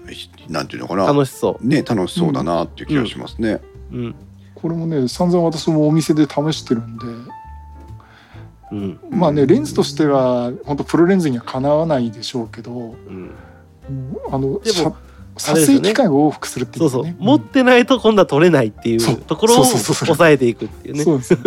なんていうのかな。楽しそね楽しそうだなっていう気がしますね。ううん。これもね散々私もお店で試してるんで。うん。まあねレンズとしては本当プロレンズにはかなわないでしょうけど。うん。あのでも撮影機会を往復するっていそううそう。ね持ってないと今度は撮れないっていそう。うところをそうそうそうそう。抑えていくっていうね。そうです。ね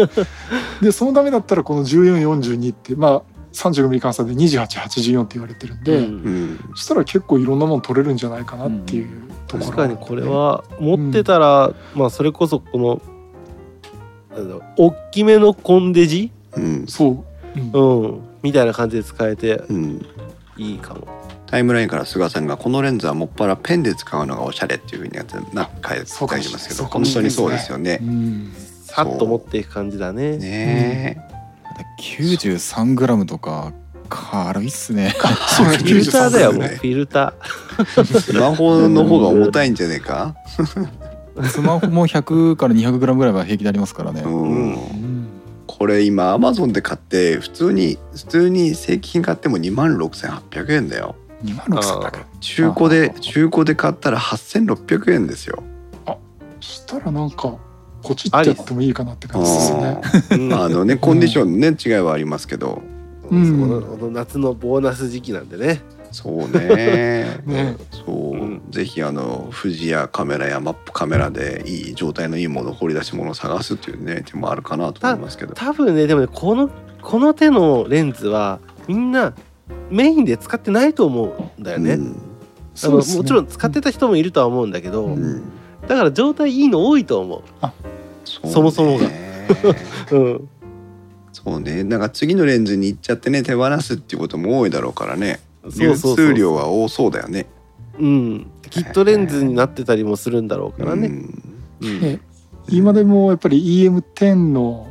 でそのためだったらこの1442ってまあ 35mm 換算で2884って言われてるんで、うん。うんそしたら結構いろんなもの撮れるんじゃないかなっていうところ、確かにこれは持ってたら、まあそれこそこの大きめのコンデジ、うん。そう、うん。うん、みたいな感じで使えてうん。いいかも。タイムラインから菅さんがこのレンズはもっぱらペンで使うのがおしゃれっていうふうになってな書いてますけど本当にそうですよね。うんさっと持っていく感じだね。ね93グラムとか軽いっすね。そうフィルターだよ93もうフィルタえスマホの方が重たいんじゃねえか？スマホも100から200グラムぐらいは平気でありますからね、ううん。んうん。これ今アマゾンで買って普通に普通に正規品買っても2万6800円だよ。2万6300円中古で中古で買ったら8600円ですよ。そしたらなんかポチってやってもいいかなって感じですよね。あのねコンディションのね違いはありますけど。うん。このこの夏のボーナス時期なんでね。そうね。<laughs> ね。そう、うん。ぜひあの富士やカメラやマップカメラでいい状態のいいもの掘り出し物を探すっていうね手もあるかなと思いますけど。多分ねでもねこのこの手のレンズはみんなメインで使ってないと思うんだよね。うん。あのもちろん使ってた人もいるとは思うんだけど、うん。うんだから状態いいの多いと思そう。ねそもそもが。う。うん、そうね。なんか次のレンズに行っちゃってね手放すっていうことも多いだろうからね。流通量は多そうだよね。うん、キットレンズになってたりもするんだろうからね。うん。うん。ね今でもやっぱり EM10 の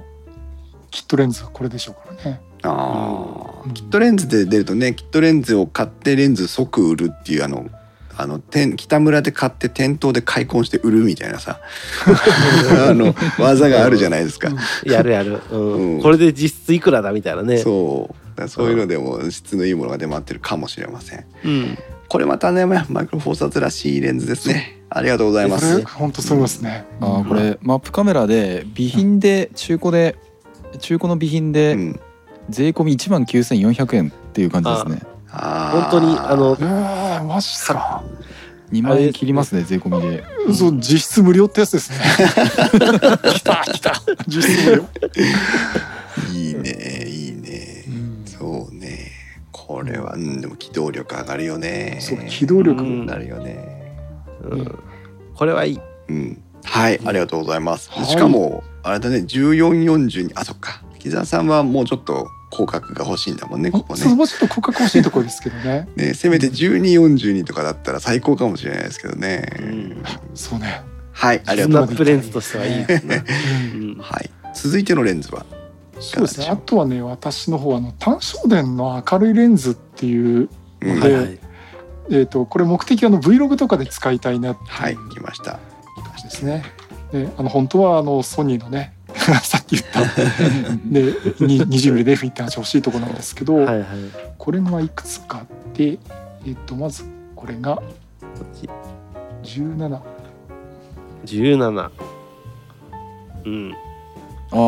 キットレンズはこれでしょうからね。ああ、うんキットレンズで出るとねキットレンズを買ってレンズ即売るっていうあのあの店北村で買って店頭で開墾して売るみたいなさ。<laughs> あの技があるじゃないですか。やるやる、うん。うん。これで実質いくらだみたいなね。そう。そういうのでも質のいいものが出回ってるかもしれません。うん、これまたねマイクロフォーサーズらしいレンズですね。ありがとうございまこすれ。本当そうですね、あーこれマップカメラで備品で中古で中古の備品うでん、税込み1万9400円っていう感じですね本当にあのえー、マジっすか2万円切りますね税込みでそう実質無料ってやつですね来た来た実質無料、いいねいいね。そうね。これは、うん、でも機動力上がるよね。そう機動力、うんなるよね。うん、これはいい。うん。はい、ありがとうございます。はいしかも、あれだね、14、42、あ、そっか。木澤さんはもうちょっと広角が欲しいんだもんね、ここね。そうもうちょっと骨格欲しいところですけどね <laughs> ね、せめて12、42とかだったら最高かもしれないですけどね。うんそうね、はい、ありがとうございップレンズとしてはいいです <laughs> ね。うんうんます。はい、続いてのレンズは。そうですねあとはね私の方はあの単焦点の明るいレンズっていう、うんではいはい。えー、とこれ目的はあの Vlog とかで使いたいなってはい来ました。ですね。であの本当はあのソニーのね <laughs> さっき言った <laughs> でに 20mm で F1.8 欲しいところなんですけど、はいはい。これがいくつかあって、えー、とまずこれがこっち17 17。うん。ああ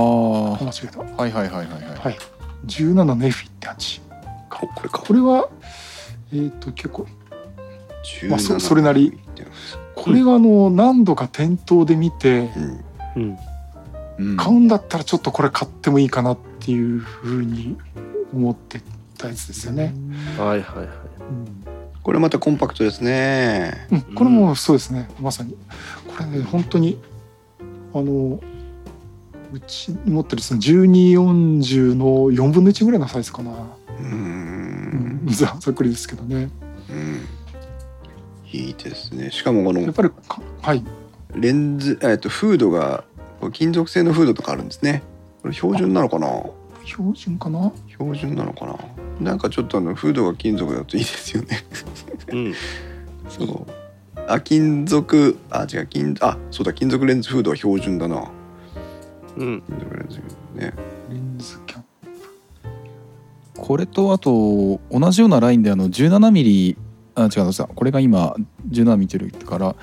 あ間違えたはいはいはいはいはいはい17の F1.8 おこれか。これはえっ、と結構17まあそそれなり。これはあの何度か店頭で見てうん。うん。うん買うんだったらちょっとこれ買ってもいいかなっていうふうに思ってたやつですよね。はいはいはい。これまたコンパクトですね。うん、これもそうですね、まさにこれね本当にあのうちに持ってるその1240の4分の1ぐらいのサイズかな、ううんん、ざ <laughs> ざっくりですけどねうん。いいですね。しかもこのやっぱりかはいレンズ、えっとフードがこれ金属製のフードとかあるんですね。これ標準なのかな？標準かな？標準なのかな？なんかちょっとあのフードが金属だといいですよね。うん。<laughs> そう。あ金属あ違う金あそうだ金属レンズフードは標準だな。うん。金属レンズね。レンズキャップこれとあと同じようなラインであの 17mm あ違うどうした？これが今17見てるから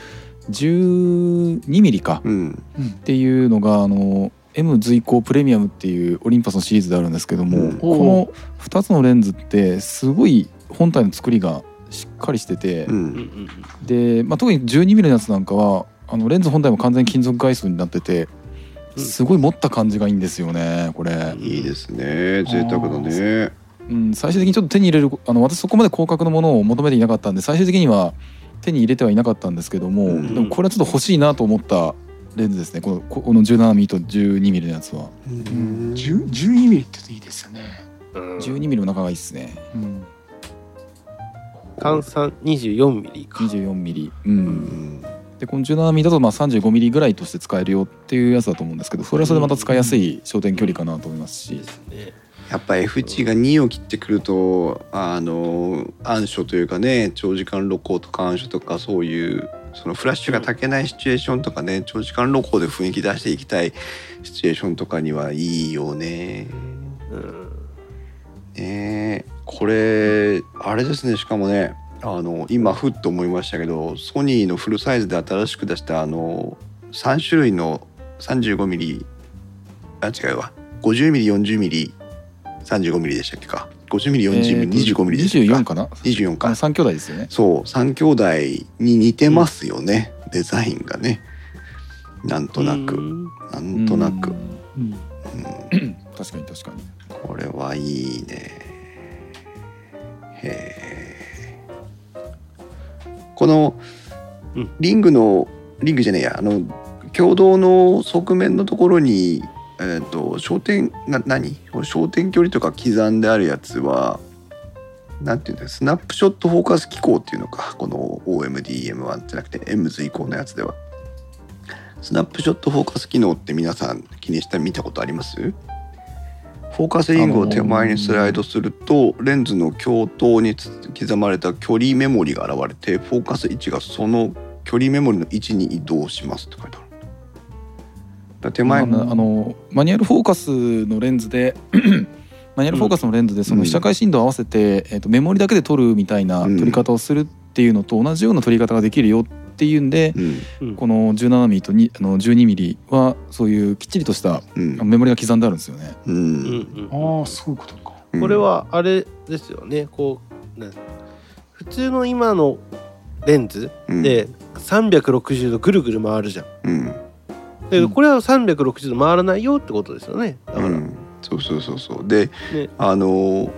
12ミリか。うん。っていうのがあの M 随行プレミアムっていうオリンパスのシリーズであるんですけども、うん。この2つのレンズってすごい本体の作りがしっかりしてて、ううんんで、まあ、特に 12mm のやつなんかはあのレンズ本体も完全に金属外装になっててうん。すごい持った感じがいいんですよねこれ、いいですね贅沢だね。うん、最終的にちょっと手に入れるあの私そこまで広角のものを求めていなかったんで最終的には手に入れてはいなかったんですけども、うん。でもこれはちょっと欲しいなと思ったレンズですね。このここの 17mm と 12mm のやつは。うん。10 12ミリって言うといいですよね。うん、12mm の中がいいですね。うん。換算24ミリか。24mm ううん。ん。でこの 17mm だとまあ 35mm ぐらいとして使えるよっていうやつだと思うんですけどそれはそれでまた使いやすい焦点距離かなと思いますし。ですねやっぱ F 値が2を切ってくるとあの暗所というかね長時間露光とか暗所とかそういうそのフラッシュが炊けないシチュエーションとかね長時間露光で雰囲気出していきたいシチュエーションとかにはいいよね。うんねえこれあれですねしかもねあの今ふっと思いましたけどソニーのフルサイズで新しく出したあの3種類の 35mm あ違うわ 50mm40mm35mm でしたっけか。50mm40mm25mm でしたっけか。24かな？24あのか。3兄弟ですよね。そう3兄弟に似てますよね、デザインがね。なんとなく、うん。なんとなく、うん。うん。うん確かに確かに。これはいいね。へえこのうん。リングのリングじゃねえや。あの共同の側面のところにえっ、と焦点な何？焦点距離とか刻んであるやつはなんていうんだ？スナップショットフォーカス機構っていうのか？この OMDM1 じゃなくて M 随行のやつでは。スナップショットフォーカス機能って皆さん気にして見たことあります？フォーカスリングを手前にスライドすると、レンズの鏡頭に刻まれた距離メモリが現れてフォーカス位置がその距離メモリの位置に移動しますって書いてある。だから手前、まああのマニュアルフォーカスのレンズで <clears throat> マニュアルフォーカスのレンズでその被写界深度を合わせて、えー、とメモリだけで撮るみたいな撮り方をするっていうのと同じような撮り方ができるよっていうんで、この 17mm とにあの 12mm はそういうきっちりとしたうん。メモリが刻んであるんですよね。ううんんうん。ああそういうことか。うん。これはあれですよね。こうね普通の今のレンズで360度ぐるぐる回るじゃん。うんだけどこれは360度回らないよってことですよね。だから、うん、そうそうそうそう。で、ね。あの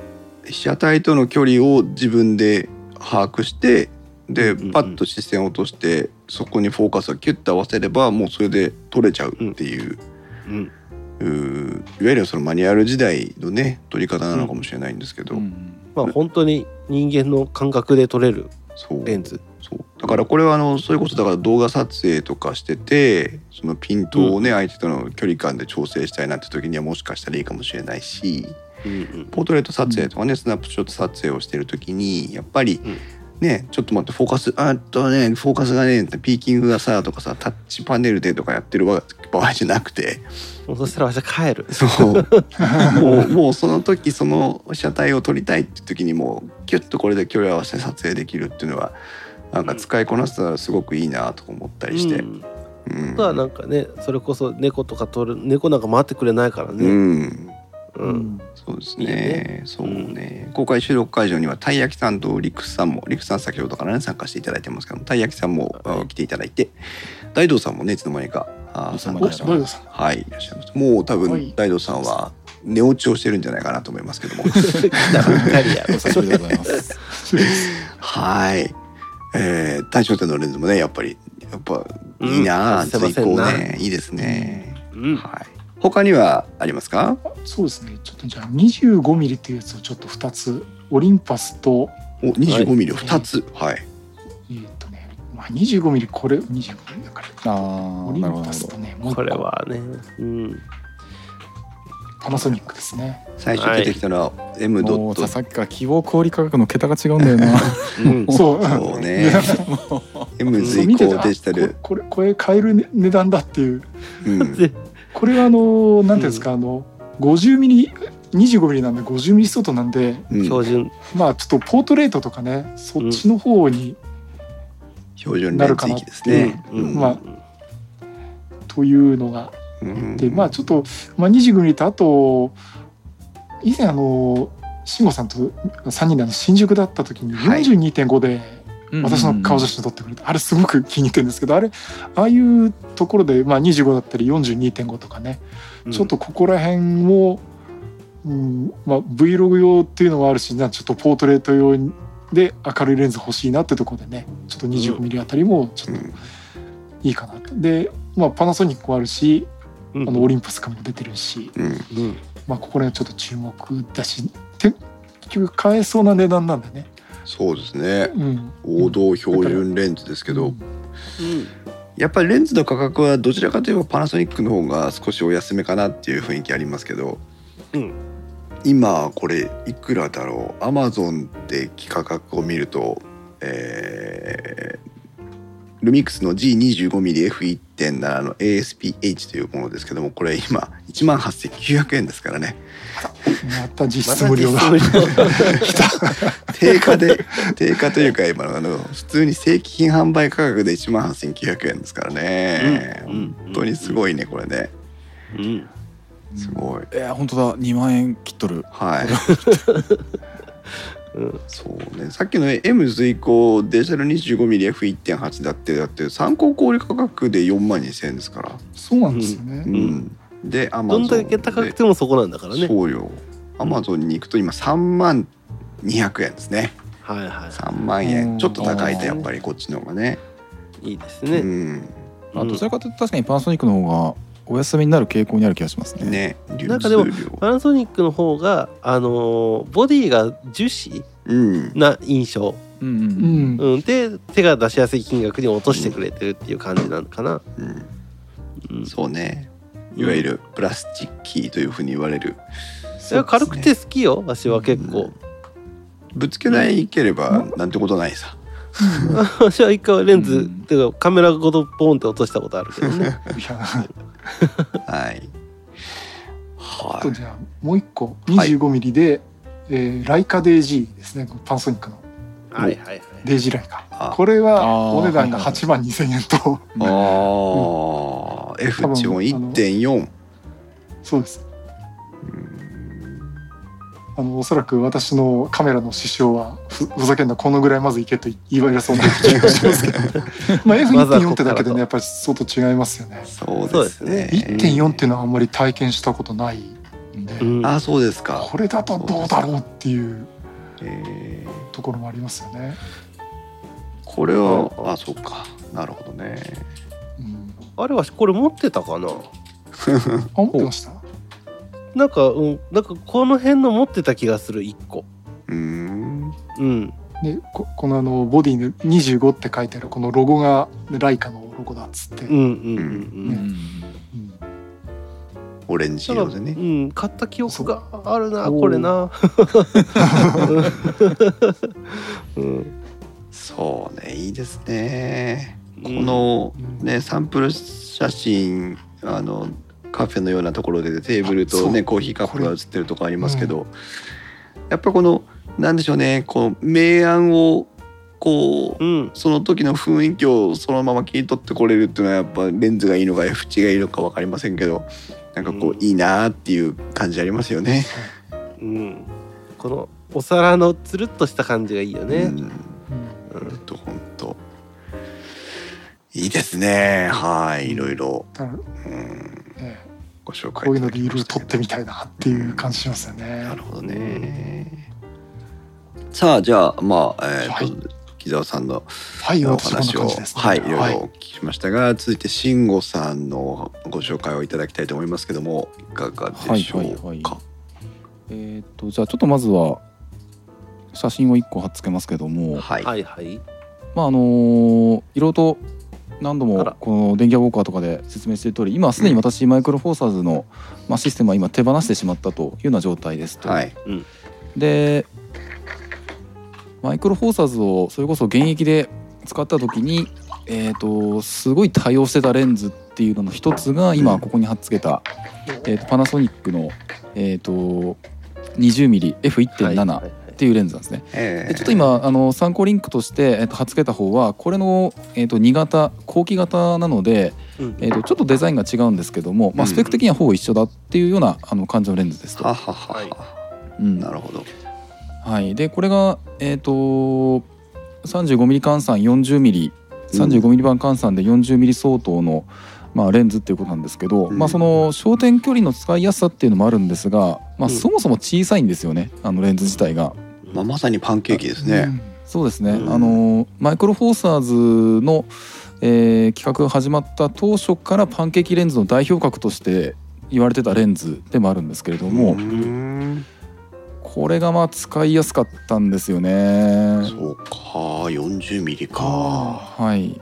被写体との距離を自分で把握してでパッと視線を落としてそこにフォーカスをキュッと合わせればもうそれで撮れちゃうっていう,、うん。うーいわゆるそのマニュアル時代のね撮り方なのかもしれないんですけど、うんまあ本当に人間の感覚で撮れるレンズ。そうだからこれはあのそれこそだから動画撮影とかしててそのピントをね、相手との距離感で調整したいなって時にはもしかしたらいいかもしれないし。うんうんポートレート撮影とかね、スナップショット撮影をしてる時にやっぱりうんね、ちょっと待ってフォーカスあっとねフォーカスがねピーキングがさとかさタッチパネルでとかやってる場合じゃなくてもうそしたら帰る。そう <laughs> もうもうその時その車体を撮りたいって時にもうキュッとこれで距離を合わせて撮影できるっていうのはなんか使いこなせたらすごくいいなとか思ったりして。うん。うん。あとはなんかねそれこそ猫とか撮る猫なんか回ってくれないからうね。ん。うん。そうですいいね。ねそうね、公開収録会場にはたい焼きさんとリクさんもリクさん先ほどからね参加していただいてますけどたい焼きさんも、はい。あ来ていただいて大道さんもねいつの間にか参加してます。はいいらっしゃいますもう多分、はい。大道さんは寝落ちをしてるんじゃないかなと思いますけども。<laughs> <laughs> はい、えー、大正点のレンズもねやっぱりやっぱいいなあ、うん外せ随行ねいいですね、うん。はい。他にはありますか？そうですね。ちょっとじゃあ25ミリっていうやつをちょっと2つ。オリンパスとお25ミリを2つ。はい、えーっとね、まあ25ミリこれ25ミリだから。あオリンパス。とねもう一これ個はね。うん。パナソニックですね。最初出てきたのは M ドット。もうささっきから希望小売価格の桁が違うんだよな。うん。<laughs> そう。そうね。M 随行デジタル。あここれこれ買えるね値段だっていう。うん。でこれはあのなんていうんですか、あの50ミリ 25mm なんで 50mm 相当なんでうん。標準。まあちょっとポートレートとかねそっちの方に、標準レンズ域ですね。うん。まあというのがうんでまあちょっと、まあ、25mm とあと以前あの慎吾さんと3人であの新宿だった時にはい。42.5で私の顔写真撮ってくれて、あれすごく気に入ってるんですけどあれああいうところで、まあ、25だったり42.5とかね、ちょっとここら辺を、うんまあ、Vlog 用っていうのもあるしなちょっとポートレート用で明るいレンズ欲しいなってところでねちょっと 25mm あたりもちょっといいかなと。で、まあ、パナソニックもあるしああのオリンパスからも出てるし、うん。うんまあ、ここら辺はちょっと注目だして結局買えそうな値段なんだね。そうですね。うん、王道標準レンズですけど、うん。やっぱりレンズの価格はどちらかといえばパナソニックの方が少しお安めかなっていう雰囲気ありますけど、うん。今これいくらだろう？アマゾンで価格を見ると、えールミックスの G25mmF1.7 の ASPH というものですけどもこれ今1万8900円ですからね。また実また質無料が。<laughs> 実質無料。定価で定価というか今のあの普通に正規品販売価格で1万8900円ですからね、うん。うん本当にすごいねこれね。うん。すごい。えー、本当だ。2万円切っとる。はい <laughs> うん。そうね。さっきの M 随行デジタル 25mmF1.8 だってだって参考小売価格で4万2000円ですから。そうなんですよね。うん、でアマどんゾンだけ高くてもそこなんだからね。そうよ。アマゾンに行くと今3万200円ですね。はいは3万うん。円ちょっと高いとやっぱりこっちの方がね。いいいですね。うん。あどちらかというと確かにパナソニックの方がお休みになる傾向にある気がしますね。ね。流なんかでもパナソニックの方があのーボディが樹脂うん。な印象、うんううん。ん。うん、で手が出しやすい金額に落としてくれてるっていう感じなのかな、うん。うん、そうね。いわゆるプラスチッキーというふうに言われる。いや軽くて好きよ私は結構、ぶつけないければなんてことないさ私は一回レンズ、うん。っていうかカメラごとポンって落としたことあるけどね。<laughs> いやはい。あとはじゃあもう一個 25mm で、えーライカ DG ですね。パナソニックの。はいはいはい。デイジーライカ。あ。これはお値段がはいはい8万2000円と。いああ F 値も1.4そうですあのおそらく私のカメラの師匠はふふざけんなこのぐらいまずいけと言われそうな気がしますけど <laughs> まあ F1.4 ってだけでねやっぱり相当違いますよね。そうですね。1.4っていうのはあんまり体験したことないんで、うん。あそうですか。これだとどうだろうっていうえー。ところもありますよね。これはあそうか。なるほどね。うん、あれはこれ持ってたかな？あ持ってました？なんかうんなんかこの辺の持ってた気がする1個。うーん。うん。でここのあのボディに25って書いてあるこのロゴがライカのロゴだっつって、うんうんうんううん。ん。うん。オレンジ色でね。うん、買った記憶があるなこれな、うん、そうねいいですね。こうん。のねサンプル写真あのカフェのようなところでテーブルとねコーヒーカップが写ってるとこありますけど、やっぱこのなんでしょうねこう明暗をこううん。その時の雰囲気をそのまま切り取ってこれるっていうのはやっぱレンズがいいのか F 値がいいのか分かりませんけどなんかこう、うん。いいなーっていう感じありますよね。うん、このお皿のつるっとした感じがいいよね、うん。とほんと。いいですね。はいいろいろ、うん、ねご紹介こういうのでいろいってみたいなっていう感じしますよね。なるほどね。さあじゃあまあえっ、はいと木澤さんのはい、お話を。はいいろいろお聞きしましたが、続いて慎吾さんのご紹介をいただきたいと思いますけどもいかがでしょうか？はいはいはいえーっとじゃあちょっとまずは写真を1個貼っつけますけども、はいはいはいまああのーいろいろと何度もこの電気屋ウォーカーとかで説明している通り今すでに私マイクロフォーサーズの、まあ、システムは今手放してしまったというような状態ですと。はい。でマイクロフォーサーズをそれこそ現役で使った時に、えー、とすごい対応してたレンズっていうのの一つが今ここに貼っつけた、えー、とパナソニックの、えー、と 20mmF1.7 っていうレンズなんですね。えでちょっと今あの参考リンクとして、えっと、貼っ付けた方はこれの、えっと、2型後期型なので、うん。えっと、ちょっとデザインが違うんですけども、まあ、うん。スペック的にはほぼ一緒だっていうようなあの感じのレンズですと。はははうん。なるほど。はい、でこれが、えっと 35mm 換算 40mm 35mm 版換算で 40mm 相当の、まあ、レンズっていうことなんですけど、うん。まあ、その焦点距離の使いやすさっていうのもあるんですが、まあ、うん。そもそも小さいんですよねあのレンズ自体が。まあ、まさにパンケーキですね、そうですね、うん。あのマイクロフォーサーズの、えー企画が始まった当初からパンケーキレンズの代表格として言われてたレンズでもあるんですけれども、うーん。これがまあ使いやすかったんですよね。そうか。40ミリか。あはい、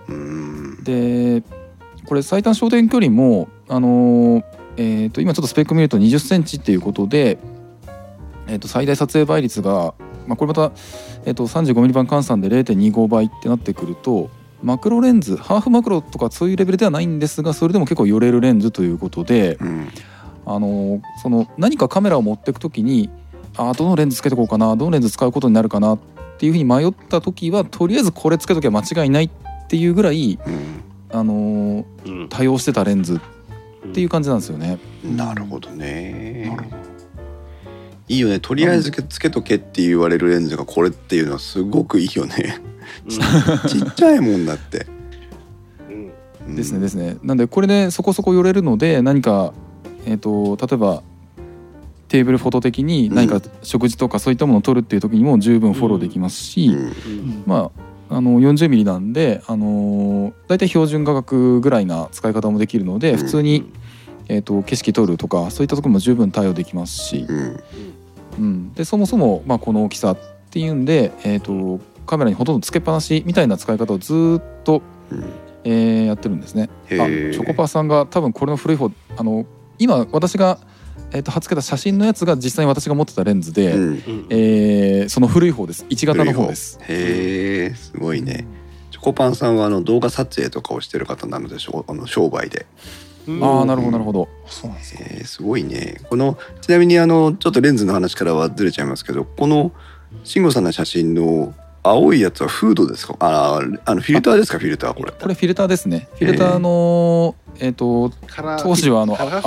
でこれ最短焦点距離も、あのーえー、と今ちょっとスペック見ると2 0センチっていうことで、えー、と最大撮影倍率が、まあ、これまた、えー、と 35mm 版換算で0.25倍ってなってくるとマクロレンズハーフマクロとかそういうレベルではないんですがそれでも結構寄れるレンズということで、うん。あのーその何かカメラを持っていく時にあーどのレンズつけてこうかなどのレンズ使うことになるかなっていうふうに迷った時はとりあえずこれつけときゃ間違いないっていうぐらい、うん。あのーうん。多用してたレンズっていう感じなんですよね。なるほどね。なるほどいいよね。とりあえずつけとけって言われるレンズがこれっていうのはすごくいいよね。ちっちゃいもんだって、うん。うん。ですねですね。なんでこれでそこそこ寄れるので何か、えー、と例えばテーブルフォト的に何か食事とかそういったものを撮るっていう時にも十分フォローできますし、うん。うん。まああの 40mm なんで、あのー、大体標準価格ぐらいな使い方もできるのでうん。普通に、えー、と景色撮るとかそういったところも十分対応できますし、うん。うん、でそもそも、まあ、この大きさっていうんで、えー、とカメラにほとんどつけっぱなしみたいな使い方をずーっと、うん。えーやってるんですね。あチョコパさんが多分これの古い方あの今私が、えー、と貼っ付けた写真のやつが実際に私が持ってたレンズで、うん。うんえーその古い方です。1型の方です。へえすごいね。チョコパンさんはあの動画撮影とかをしてる方なのでしょあの商売で、うんああなるほどなるほど。そうなんですか。えーすごいね。このちなみにあのちょっとレンズの話からはずれちゃいますけどこの慎吾さんの写真の青いやつはフードですか？ああのフィルターですか？フィルターこれ。これフィルターですね。フィルターのえっ、ー当時はあのカラ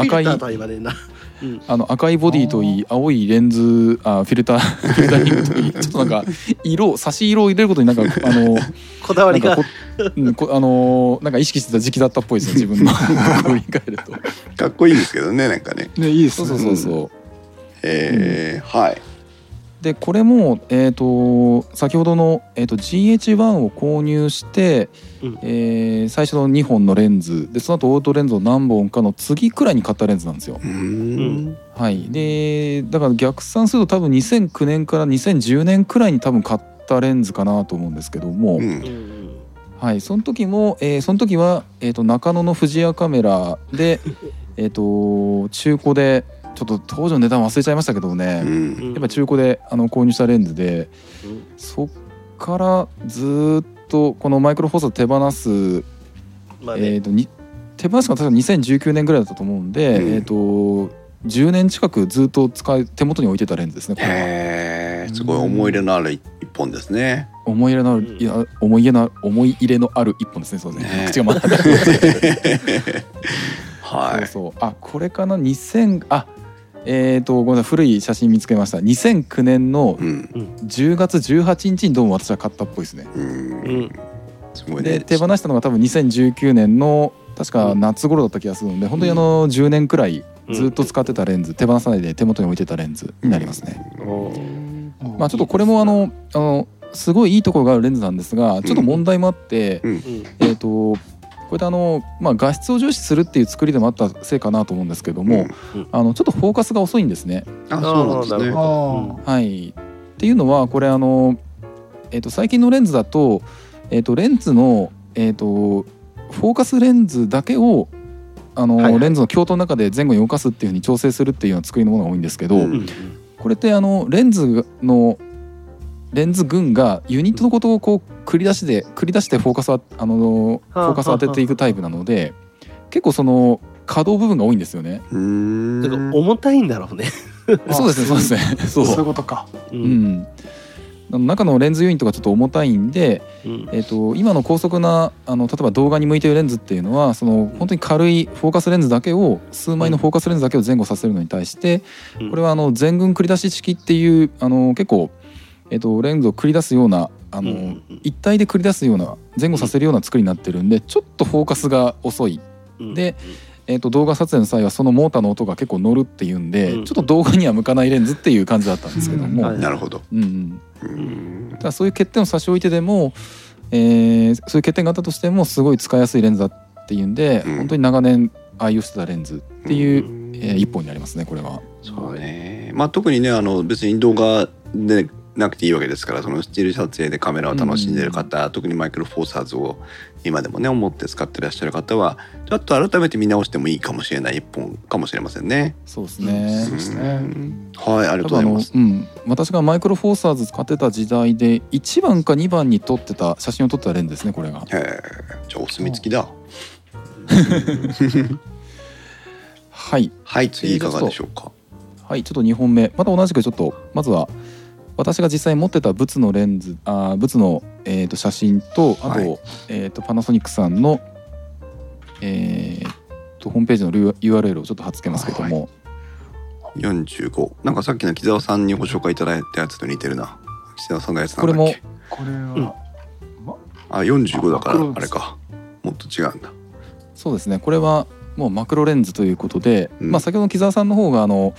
あの赤いボディといい青いレンズあフィルター <laughs> フィルタリングといい <laughs> ちょっとなんか色差し色を入れることになんかあの <laughs> こだわりが。うんこあのなんか意識してた時期だったっぽいですね自分の。こう振り返ると。かっこいいんですけどねなんかね。ねいいですね。そうそうそうそう。えーはいでこれも、えー、と先ほどの、えー、と GH1 を購入して、うん。えー最初の2本のレンズ。でその後オートレンズを何本かの次くらいに買ったレンズなんですよ。はい、でだから逆算すると多分2009年から2010年くらいに多分買ったレンズかなと思うんですけども、うん。うんはい、その時も、えーその時は、えー、と中野の富士屋カメラで、えー、と中古でちょっと当時の値段忘れちゃいましたけどね、ううん。んやっぱ中古であの購入したレンズでうん。そっからずーっとこのマイクロフォーサー手放す、まあね。えー、とに手放すのが確か2019年ぐらいだったと思うんで、うん。えー、と10年近くずっと使い手元に置いてたレンズですねこれは。へえすごい思い入れのある一本ですね。思い入れのある、うん。いや思い入れの思い入れのある一本ですねそうですね。ね口が回らない。<laughs> はい。そうそう。あこれかな？2000あえっ、とごめんなさい古い写真見つけました。2009年のうん。10月18日にどうも私は買ったっぽいですね。ううん。んすごいね。で手放したのが多分2019年の確か夏頃だった気がするので本当にあの10年くらいずっと使ってたレンズ手放さないで手元に置いてたレンズになりますね、おまあちょっとこれもあのあのすごいいいところがあるレンズなんですがちょっと問題もあって、うん。うんえっ、とこれであの、まあ、画質を重視するっていう作りでもあったせいかなと思うんですけども、うん。あのちょっとフォーカスが遅いんですね。あそうなんですね。はい、っていうのはこれあの、えー、と最近のレンズだと,、えー、とレンズの、えー、とフォーカスレンズだけをあの、はいはい。レンズの鏡頭の中で前後に動かすっていうふうに調整するっていうような作りのものが多いんですけど、うんうん。これってあのレンズのレンズ群がユニットのことをこう繰り出して繰り出してフォーカスはあのフォーカスを当てていくタイプなので結構その可動部分が多いんですよね。重たいんだろうね。<laughs> そうですねそうですね。そう。そういうことか。ううん。んあの中のレンズユニットがちょっと重たいんで、うん。えー、と今の高速なあの例えば動画に向いてるレンズっていうのはその本当に軽いフォーカスレンズだけを数枚のフォーカスレンズだけを前後させるのに対してうん。これはあの全群繰り出し式っていうあの結構、えー、とレンズを繰り出すようなあの、うんうん一体で繰り出すような前後させるような作りになってるんでちょっとフォーカスが遅い、うん。でえー、と動画撮影の際はそのモーターの音が結構乗るっていうんで、うん。ちょっと動画には向かないレンズっていう感じだったんですけども、なるほど。うんうん、だそういう欠点を差し置いてでも、えーそういう欠点があったとしてもすごい使いやすいレンズだっていうんで、うん。本当に長年愛用してたレンズっていう、うん。えー一本になりますねこれは。そうね。まあ特にねあの別に動画でなくていいわけですからそのスチール撮影でカメラを楽しんでる方、特にマイクロフォーサーズを今でもね思って使ってらっしゃる方はちょっと改めて見直してもいいかもしれない一本かもしれませんね。そうですね。そうですねんはいありがとうございます。うん、私がマイクロフォーサーズ使ってた時代で1番か2番に撮ってた写真を撮ってたレンズですねこれが。へえじゃあお墨付きだ。<laughs> はいはい次いかがでしょうか。はいちょっと2本目また同じくちょっとまずは私が実際持ってたブツのレンズあーブツの、えー、と写真とあと,、はいえー、とパナソニックさんの、えー、とホームページの URL をちょっと貼っつけますけども、45なんかさっきの木澤さんにご紹介いただいたやつと似てるな。木澤さんのやつなんだっこれけ。これは、あ45だからあれか。もっと違うんだ。そうですねこれはもうマクロレンズということで、うんまあ、先ほどの木澤さんの方があの、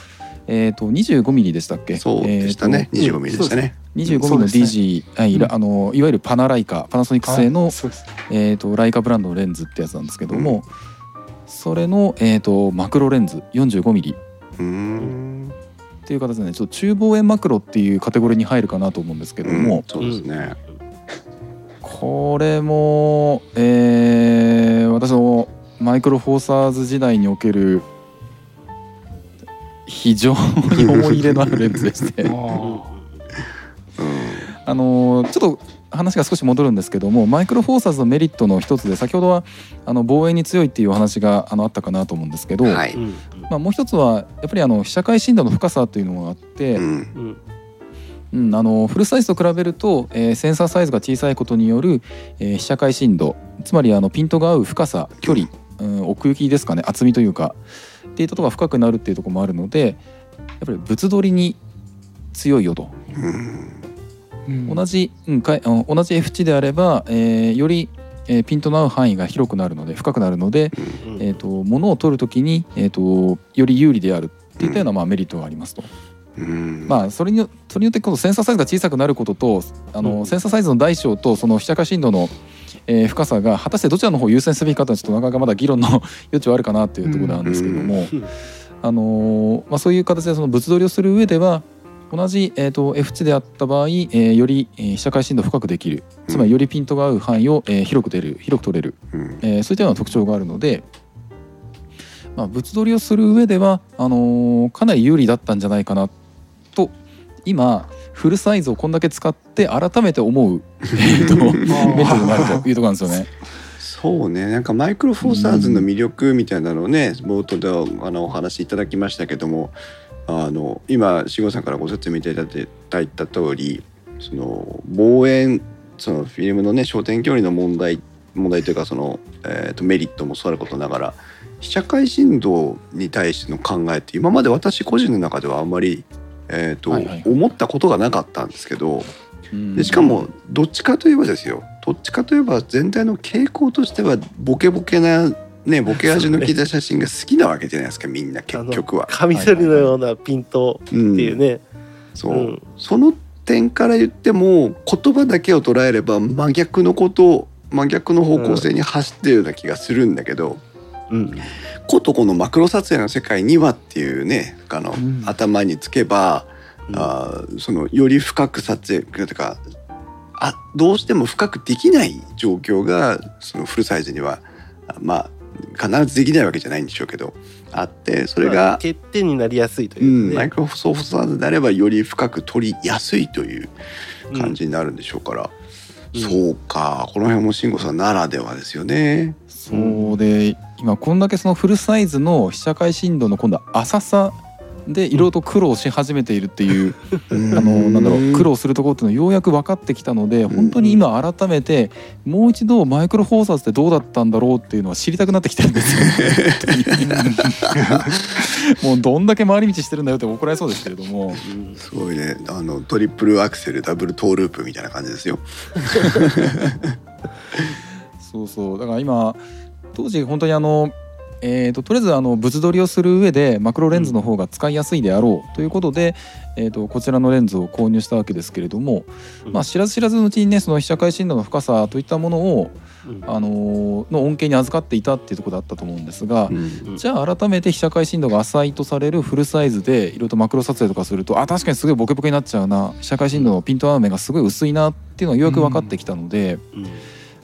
えー、と 25mm でしたっけ？そうでしたね。えーと25ミリでしたね。25mm うですね DG、はいうんあのいわゆるパナライカパナソニック製の、えー、とライカブランドのレンズってやつなんですけども、それの、えー、とマクロレンズ 45mm うーん。っていう形でねちょっと中望遠マクロっていうカテゴリーに入るかなと思うんですけども、うんそうですね。これも、えー私のマイクロフォーサーズ時代における非常に思い入れのあるレンズでして。<laughs> あのーちょっと話が少し戻るんですけどもマイクロフォーサーズのメリットの一つで先ほどはあの防衛に強いっていうお話があのあったかなと思うんですけど、はい。うん。まあ、もう一つはやっぱりあの被写界深度の深さというのがあって、うん。うん。うん、あのフルサイズと比べると、えーセンサーサイズが小さいことによる、えー被写界深度つまりあのピントが合う深さ距離、うん、奥行きですかね厚みというかっていったところが深くなるっていうところもあるのでやっぱり物撮りに強いよとうん。うん同じ、うん、か同じ F 値であれば、えーより、えーピントの合う範囲が広くなるので深くなるので、うんえー、と物を撮るときに、えー、とより有利であるっていったような、まあ、メリットがありますと。うん。まあそれによそれによってこのセンサーサイズが小さくなることとあの、うんセンサーサイズの大小とその被写界深度の、えー深さが果たしてどちらの方を優先すべきかとはちょっとなかなかまだ議論の余地はあるかなっていうところなんですけども、うん。あのーまあ、そういう形でその物撮りをする上では同じ、えー、と F 値であった場合、えーより、えー被写界深度を深くできる。つまりよりピントが合う範囲を、えー広く出る。広く取れる、うん。えーそういったような特徴があるので、まあ、物撮りをする上ではあのーかなり有利だったんじゃないかなと今フルサイズをこんだけ使って改めて思う、えーと <laughs> メリットがあるというところなんですよね。そうねなんかマイクロフォーサーズの魅力みたいなのをね冒頭であのお話しいただきましたけどもあの今志吾さんからご説明いただいた通りその望遠そのフィルムのね焦点距離の問題問題というかその、えー、とメリットもそうあることながら被写界深度に対しての考えって今まで私個人の中ではあんまり、えーとはいはい。思ったことがなかったんですけど、うん。でしかもどっちかといえばですよどっちかといえば全体の傾向としてはボケボケなねボケ味の効いた写真が好きなわけじゃないですかみんな結局は。カミソリのようなピントうんっていうね。そう、うん。その点から言っても言葉だけを捉えれば真逆のこと真逆の方向性に走ってるような気がするんだけど、うん。ことこのマクロ撮影の世界にはっていうねあの、うん。頭につけば、うん。あーそのより深く撮影というかあどうしても深くできない状況がそのフルサイズにはあまあ必ずできないわけじゃないんでしょうけどあってそれまあが、欠点になりやすいとう、いうんね。マイクロソフトサイズであればより深く取りやすいという感じになるんでしょうから、うんそうかこの辺も慎吾さんならではですよね。そうで今こんだけそのフルサイズの被写界深度の今度は浅さでいろいろと苦労し始めているっていうああのなんだろう苦労するところっていうのをようやく分かってきたので本当に今改めてもう一度マイクロフォーサーズってどうだったんだろうっていうのは知りたくなってきてるんですよ。ね <laughs> もうどんだけ回り道してるんだよって怒られそうですけれども。うんすごいね。あのトリプルアクセルダブルトーループみたいな感じですよ。<laughs> そうそう。だから今当時本当にあのえー、ととりあえずあの物撮りをする上でマクロレンズの方が使いやすいであろうということで、えー、とこちらのレンズを購入したわけですけれども、うん。まあ、知らず知らずのうちにねその被写界深度の深さといったものを、うん。あのーの恩恵に預かっていたっていうところだったと思うんですが、うん。じゃあ改めて被写界深度が浅いとされるフルサイズでいろいろとマクロ撮影とかするとあ確かにすごいボケボケになっちゃうな被写界深度のピント合わ目がすごい薄いなっていうのがようやく分かってきたので。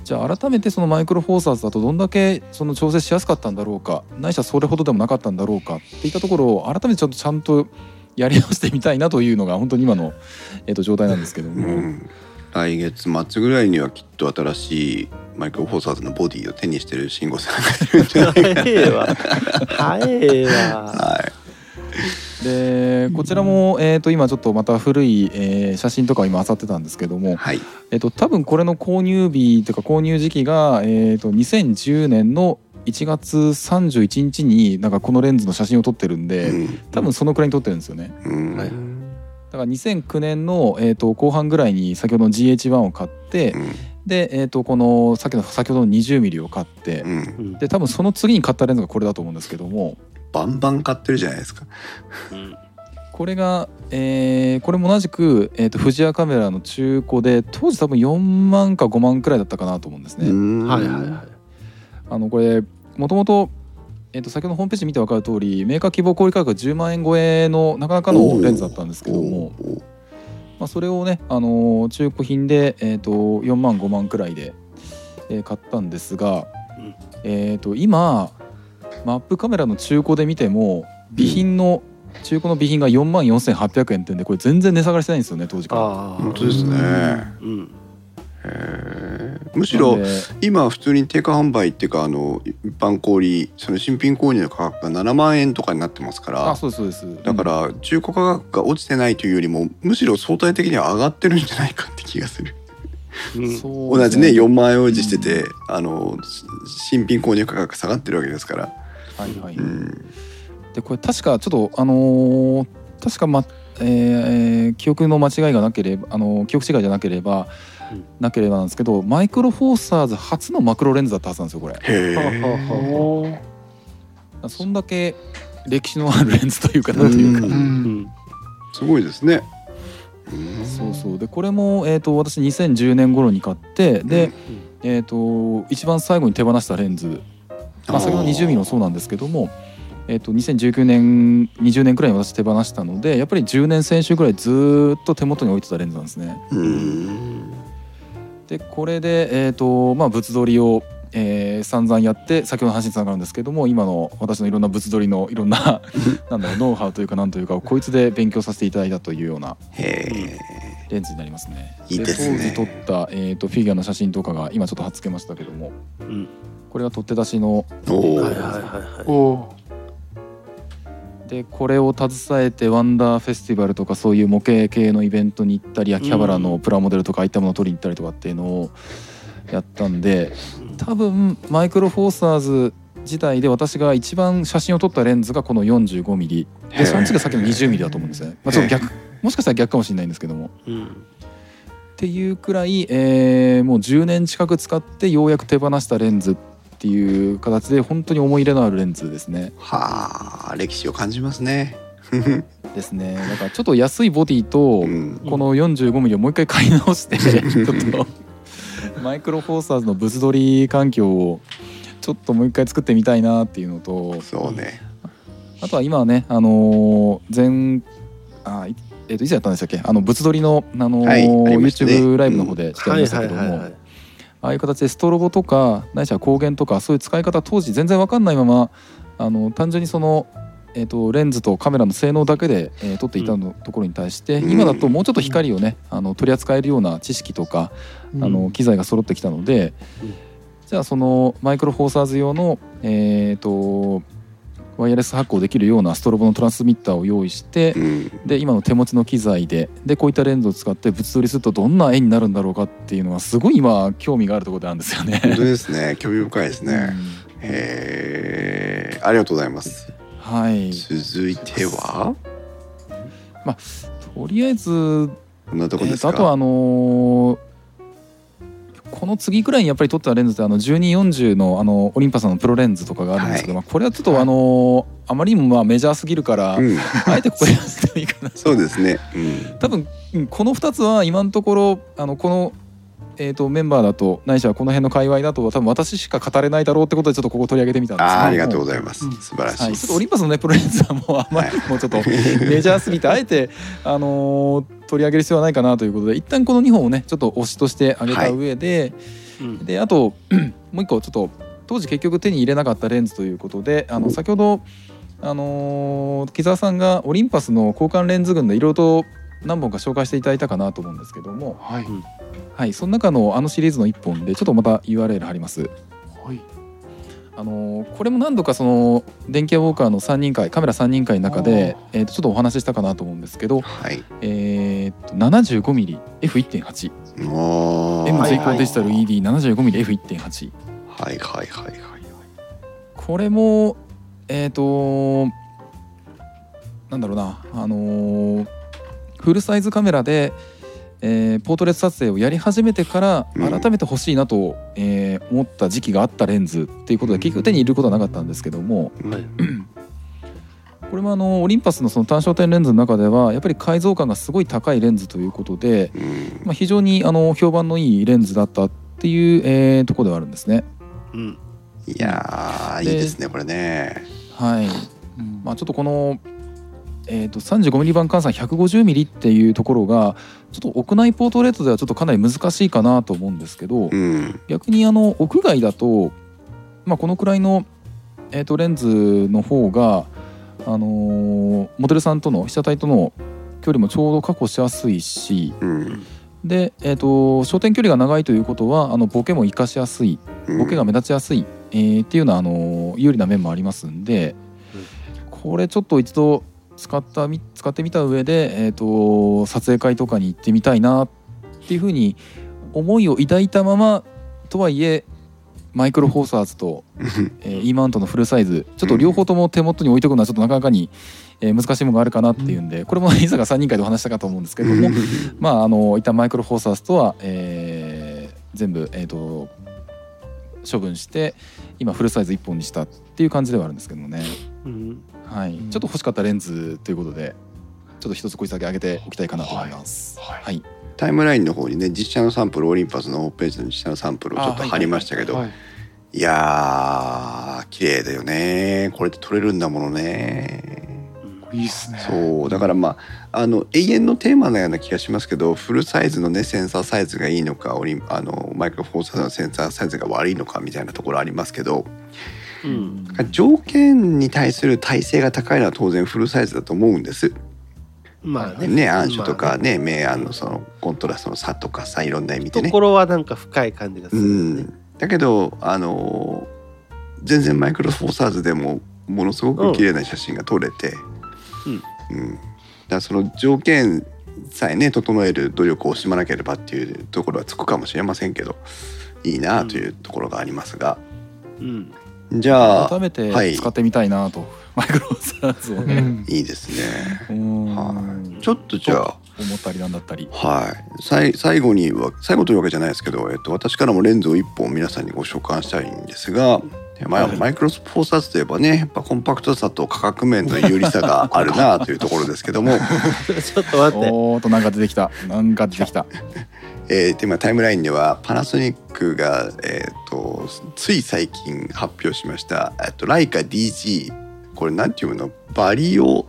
うんじゃあ改めてそのマイクロフォーサーズだとどんだけその調整しやすかったんだろうかないしはそれほどでもなかったんだろうかっていったところを改めてちょっとちゃんとやり直してみたいなというのが本当に今の、えー、と状態なんですけどうも、ん。来月末ぐらいにはきっと新しいマイクロフォーサーズのボディを手にしてる慎吾さんがいるんじゃない早えわ。早えわ。はいでこちらも、えー、と今ちょっとまた古い、えー写真とかを今漁ってたんですけども、はい。えー、と多分これの購入日というか購入時期が、えー、と2010年の1月31日になんかこのレンズの写真を撮ってるんで、うん。多分そのくらいに撮ってるんですよね。うん。はい。だから2009年の、えー、と後半ぐらいに先ほどの GH1 を買って、うん。で、えー、とこの先の先ほどの 20mm を買って、うんうん。で多分その次に買ったレンズがこれだと思うんですけどもバンバン買ってるじゃないですか。うんこれが、えーこれも同じく、えー、と富士屋カメラの中古で当時多分4万か5万くらいだったかなと思うんですね。うん。はいはいはい。あのこれもともとえー、と先ほどのホームページ見て分かる通りメーカー希望小売価格が10万円超えのなかなかのレンズだったんですけども、まあ、それをね、あのー中古品で、えー、と4万5万くらいで、えー買ったんですが、うん。えー、と今マップカメラの中古で見ても備品の、中古の備品が4万4800円ってんでこれ全然値下がりしてないんですよね当時から。ああ。本当ですね。うん。へー。むしろ今普通に定価販売っていうかあの一般小売その新品購入の価格が7万円とかになってますからあそうですそうです。だから中古価格が落ちてないというよりもむしろ相対的には上がってるんじゃないかって気がする。うん。そう同じね4万円を維持しててあの新品購入価格が下がってるわけですからはいはい、うんでこれ確かちょっとあのー確かまえー記憶の間違いがなければあのー記憶違いじゃなければ、うん。なければなんですけどマイクロフォーサーズ初のマクロレンズだったはずなんですよこれ。へえそんだけ歴史のあるレンズというかなんというか、ううん。んすごいですね。うん。そうそう。でこれも、えー、と私2010年頃に買ってで、えー、と一番最後に手放したレンズ、まあ、先ほど 20mm もそうなんですけども、えー、と2019年20年くらいに私手放したのでやっぱり10年先週ぐらいずーっと手元に置いてたレンズなんですね。うん。でこれで、えーとまあ、物撮りを、えー散々やって先ほどの話につながるんですけども今の私のいろんな物撮りのいろんな <laughs> なんだろうノウハウというかなんというかをこいつで勉強させていただいたというようなレンズになりますね。いいですね。当時撮った、えー、とフィギュアの写真とかが今ちょっと貼っつけましたけども。うんこれが取って出しの。おおはいはいはいはい。おー。でこれを携えてワンダーフェスティバルとかそういう模型系のイベントに行ったり秋葉原のプラモデルとかああいったものを取りに行ったりとかっていうのをやったんで多分マイクロフォーサーズ自体で私が一番写真を撮ったレンズがこの 45mm でその次がさっきの 20mm だと思うんですね、まあ、ちょっと逆もしかしたら逆かもしれないんですけども。うん。っていうくらい、えーもう10年近く使ってようやく手放したレンズっていう形で本当に思い入れのあるレンズですね。はあ歴史を感じますね。ですね。だからちょっと安いボディと、うん。この 45mm をもう一回買い直して <laughs> ちょっとマイクロフォーサーズの物撮り環境をちょっともう一回作ってみたいなっていうのとそうね。あとは今はねあのー前あいえっといつやったんでしたっけ？あの物撮りの、あのーはいね。YouTube ライブの方でしてましたけども。はいはいはいああいう形でストロボとかないしは光源とかそういう使い方当時全然わかんないままあの単純にその、えー、とレンズとカメラの性能だけで、えー撮っていたの、ところに対してうん。今だともうちょっと光をねあの取り扱えるような知識とか、あの機材が揃ってきたので、うん。じゃあそのマイクロフォーサーズ用の、えー、とワイヤレス発光できるようなストロボのトランスミッターを用意して、うん。で今の手持ちの機材ででこういったレンズを使って物撮りするとどんな絵になるんだろうかっていうのはすごい今興味があるところなんですよね。本当ですね。<laughs> 興味深いですね、うん。へえありがとうございます。はい。続いては？とりあえずこんなとこえーですか、とあとはあのーこの次くらいにやっぱり撮ったレンズってあの1240のあのオリンパスのプロレンズとかがあるんですけど、まあこれはちょっとあのーあまりにもまあメジャーすぎるから、うん、あえてここでやってもいいかなそうですね、うん、多分うんこの2つは今のところあのこの、えー、とメンバーだとないしはこの辺の界隈だと多分私しか語れないだろうってことでちょっとここ取り上げてみたんです。けどもあーありがとうございます、うん。素晴らしいはい、ちょっとオリンパスのねプロレンズはもうあまりにもちょっと <laughs> メジャーすぎてあえて、あのー取り上げる必要はないかなということで一旦この2本をねちょっと推しとしてあげた上で、うん。であと <clears throat> もう一個ちょっと当時結局手に入れなかったレンズということであの先ほど、あのー木澤さんがオリンパスの交換レンズ群でいろいろと何本か紹介していただいたかなと思うんですけども、はい。はい、その中のあのシリーズの1本でちょっとまた URL 貼ります。はいあのーこれも何度かその電気屋ウォーカーの3人会カメラ3人会の中で、えー、とちょっとお話ししたかなと思うんですけど、はい。えー、と 75mmF1.8 おー。M はい随光デジタル ED75mmF1.8 はいはいはいはいこれもえっ、となんだろうなあのーフルサイズカメラで、えーポートレート撮影をやり始めてからうん。改めて欲しいなと、えー思った時期があったレンズっていうことで結局手に入れることはなかったんですけどもはい。<clears throat> これもあのオリンパスのその単焦点レンズの中ではやっぱり解像感がすごい高いレンズということで、うん。まあ、非常にあの評判のいいレンズだったっていう、えーところではあるんですね。うん。いやーいいですねこれね。はい。まあ、ちょっとこの、えー、と 35mm 版換算 150mm っていうところがちょっと屋内ポートレートではちょっとかなり難しいかなと思うんですけど、うん。逆にあの屋外だと、まあ、このくらいの、えー、とレンズの方が、あのーモデルさんとの被写体との距離もちょうど確保しやすいしうん。で、えー、と焦点距離が長いということはあのボケも活かしやすいうん。ボケが目立ちやすい、えーっていうようなあの有利な面もありますんで、これちょっと一度使ったみ使ってみた上で、えー、と撮影会とかに行ってみたいなっていうふうに思いを抱いたままとはいえマイクロフォーサーズと、えー E マウントのフルサイズちょっと両方とも手元に置いとくのはちょっとなかなかに、えー難しいものがあるかなっていうんでこれも <laughs> 伊佐が3人会でお話したかと思うんですけども、まああの一旦マイクロフォーサーズとは、えー全部、えー、と処分して今フルサイズ1本にしたっていう感じではあるんですけどもね、うんはい、うん。ちょっと欲しかったレンズということでちょっと一つこいつだけ上げておきたいかなと思います。はい。はい、タイムラインの方にね実写のサンプルオリンパスのホームページの実写のサンプルをちょっと貼りましたけど、はい。いやー綺麗だよね。これで撮れるんだものね。いいっすね。そうだからまああの永遠のテーマのような気がしますけどフルサイズのねセンサーサイズがいいのかオリンあのマイクロフォーサーのセンサーサイズが悪いのかみたいなところありますけどうん。条件に対する耐性が高いのは当然フルサイズだと思うんです。まあね。ね暗所とかまあね明暗のそのコントラストの差とかさいろんな意味でね。ところはなんか深い感じがすうるよねん、だけどあの全然マイクロフォーサーズでもものすごく綺麗な写真が撮れて、うん。うん。だその条件さえね整える努力を惜しまなければっていうところはつくかもしれませんけどいいなというところがありますが、うんじゃあ改めてはい。使ってみたいなと、<laughs> マイクロフォーサーズをね、うん。いいですね。はい。ちょっとじゃあ思ったりなんだったり。はい、さい最後には最後というわけじゃないですけど、えっと、私からもレンズを1本皆さんにご紹介したいんですが、でまあはい。マイクロフォーサーズといえばねやっぱコンパクトさと価格面の有利さが <laughs> あるなというところですけども、<laughs> ちょっと待って。おーっとなんか出てきた。なんか出てきたえーで今タイムラインではパナソニックが、えー、とつい最近発表しました、えっと、ライカ DG これなんていうの？バリオ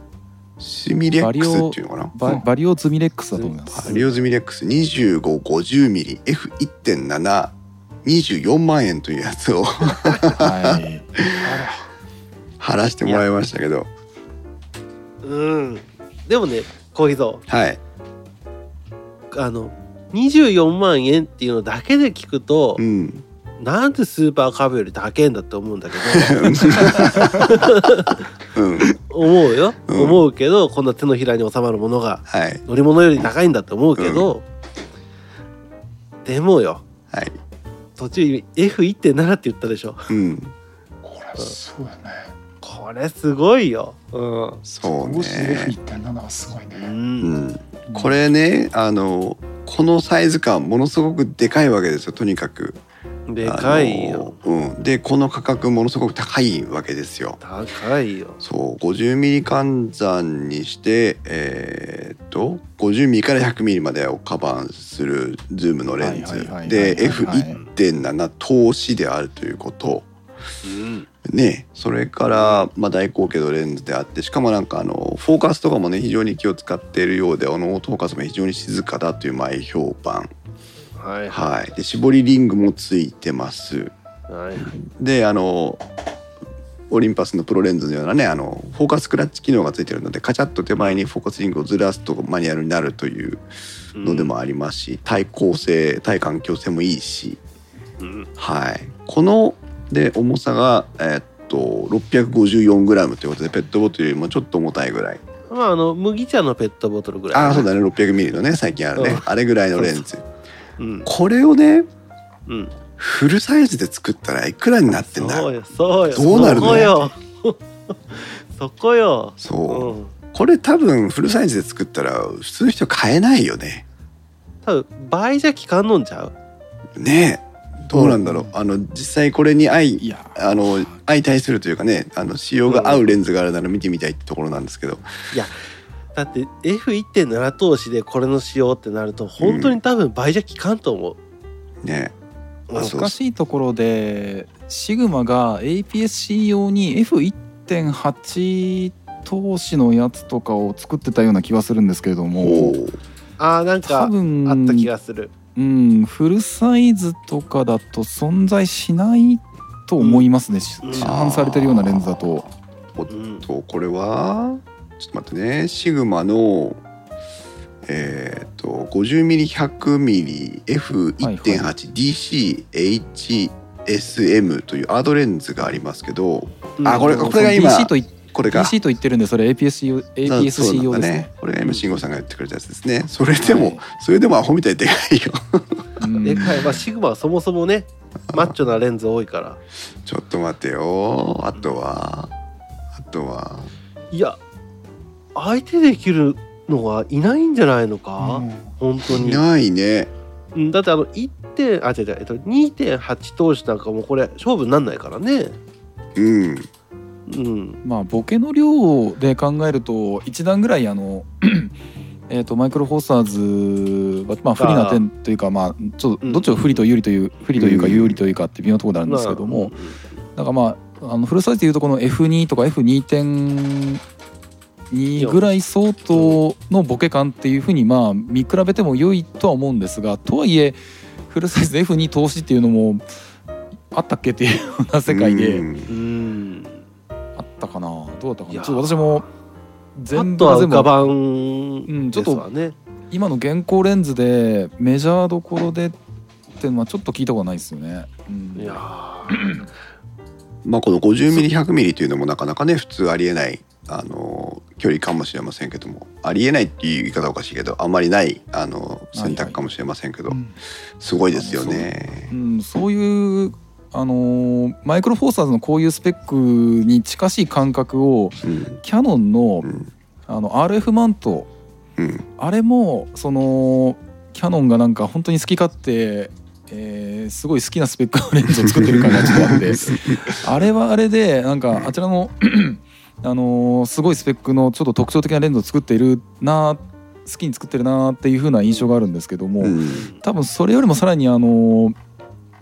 シミレックスっていうのかな？ババリオズミレックスだと思います。バリオズミレックス 2550mmF1.724 万円というやつをはい。<laughs> 貼らせてもらいましたけど。うん。でもね小木蔵。はい。あの24万円っていうのだけで聞くとう、ん。なんでスーパーカブより高えんだって思うんだけ <laughs> うん。ど思うよ、うん。思うけどこんな手のひらに収まるものがはい。乗り物より高いんだって思うけど、でもよ。はい。途中 F1.7 って言ったでしょ。うん。これすごいね。これすごいよ。うん、そうね。F1.7 はすごいね、うんこれねあのこのサイズ感ものすごくでかいわけですよとにかく。でかいよ、うん、でこの価格ものすごく高いわけですよ。高いよ。そう50ミリ換算にしてえーっと50ミリから100ミリまでをカバーするズームのレンズ。ではい F1.7 投資であるということ。うんねそれから、まあ、大口径のレンズであってしかもなんかあのフォーカスとかもね非常に気を使っているようであのオートフォーカスも非常に静かだという前評判。はい。はい。で絞りリングもついてます。はい。であのオリンパスのプロレンズのようなねあのフォーカスクラッチ機能がついてるのでカチャッと手前にフォーカスリングをずらすとマニュアルになるというのでもありますし、対抗性対環境性もいいし。うん。はい。こので重さがえっと 654g ということでペットボトルよりもちょっと重たいぐらい。まああの麦茶のペットボトルぐらい。ああそうだね。600ml のね最近あるね、うん。あれぐらいのレンズ。うん。これをねうん。フルサイズで作ったらいくらになってんだ？そうよそうよ。どうなるの？そこよ。<laughs> そこよ。そう、うん。これ多分フルサイズで作ったら普通の人買えないよね。多分倍じゃ効かんのんちゃう？ねえどうなんだろう、あの実際これに相いや。あの相対するというかねあの仕様が合うレンズがあるなら見てみたいってところなんですけど、だって F1.7 投資でこれの仕様ってなると本当に多分倍じゃ効かんと思う、ね。うん。あそう難しいところでシグマが APS-C 用に F1.8 投資のやつとかを作ってたような気はするんですけれどおも。おあーなん多か分あった気がするうん、フルサイズとかだと存在しないと思いますね、しうん。市販されてるようなレンズだと。うん。とこれはちょっと待ってね。シグマのえっ、と 50mm100mmF1.8DCHSM というアードレンズがありますけど。あこれこれが今 DC といこれが。DC と言ってるんでそれ APS-C 用そう APS-C 用ですね。これが今慎吾さんが言ってくれたやつですね。それでも、はい。それでもアホみたいにでかいよ。うん。でかいまあシグマはそもそもねマッチョなレンズ多いから。ちょっと待ってよ。あとはあとは。いや相手できるのがいないんじゃないのか、本当に。いないね。うんだってあの1点あ違う違う、えっと、2.8投資なんかもうこれ勝負になんないからね。うんうん。まあボケの量で考えると一段ぐらいあの <clears throat> えーとマイクロフォーサーズは、まあ、不利な点というかまあちょっとどっちを不利と有利という不利というかうん。有利というかって微妙なところであるんですけども、まあだからまああのフルサイズでいうとこの F2 とか F2.2 ぐらい相当のボケ感っていうふうにまあ見比べても良いとは思うんですがとはいえフルサイズで F2 投資っていうのもあったっけっていうような世界でうんったかな？どうだったかいやなちょっと私もパ全ッとは部が全部浮かばうんんちょっとですわね。今の現行レンズでメジャーどころでっていうのはちょっと聞いたことないですよね。うん。いやー。<clears throat> まあこの 50mm100mm というのもなかなかね普通ありえないあの距離かもしれませんけども。ありえないっていう言い方はおかしいけどあんまりないあの選択かもしれませんけど、うん。すごいですよね。う。ん、そういうあのーマイクロフォーサーズのこういうスペックに近しい感覚をうん。キヤノンのうん。あの RF マントうん。あれもそのキヤノンがなんか本当に好き勝手、えーすごい好きなスペックのレンズを作ってる感がちょっとあって <laughs> あれはあれでなんかあちらの <clears throat> あのーすごいスペックのちょっと特徴的なレンズを作っているな好きに作ってるなっていう風な印象があるんですけども、うん。多分それよりもさらにあの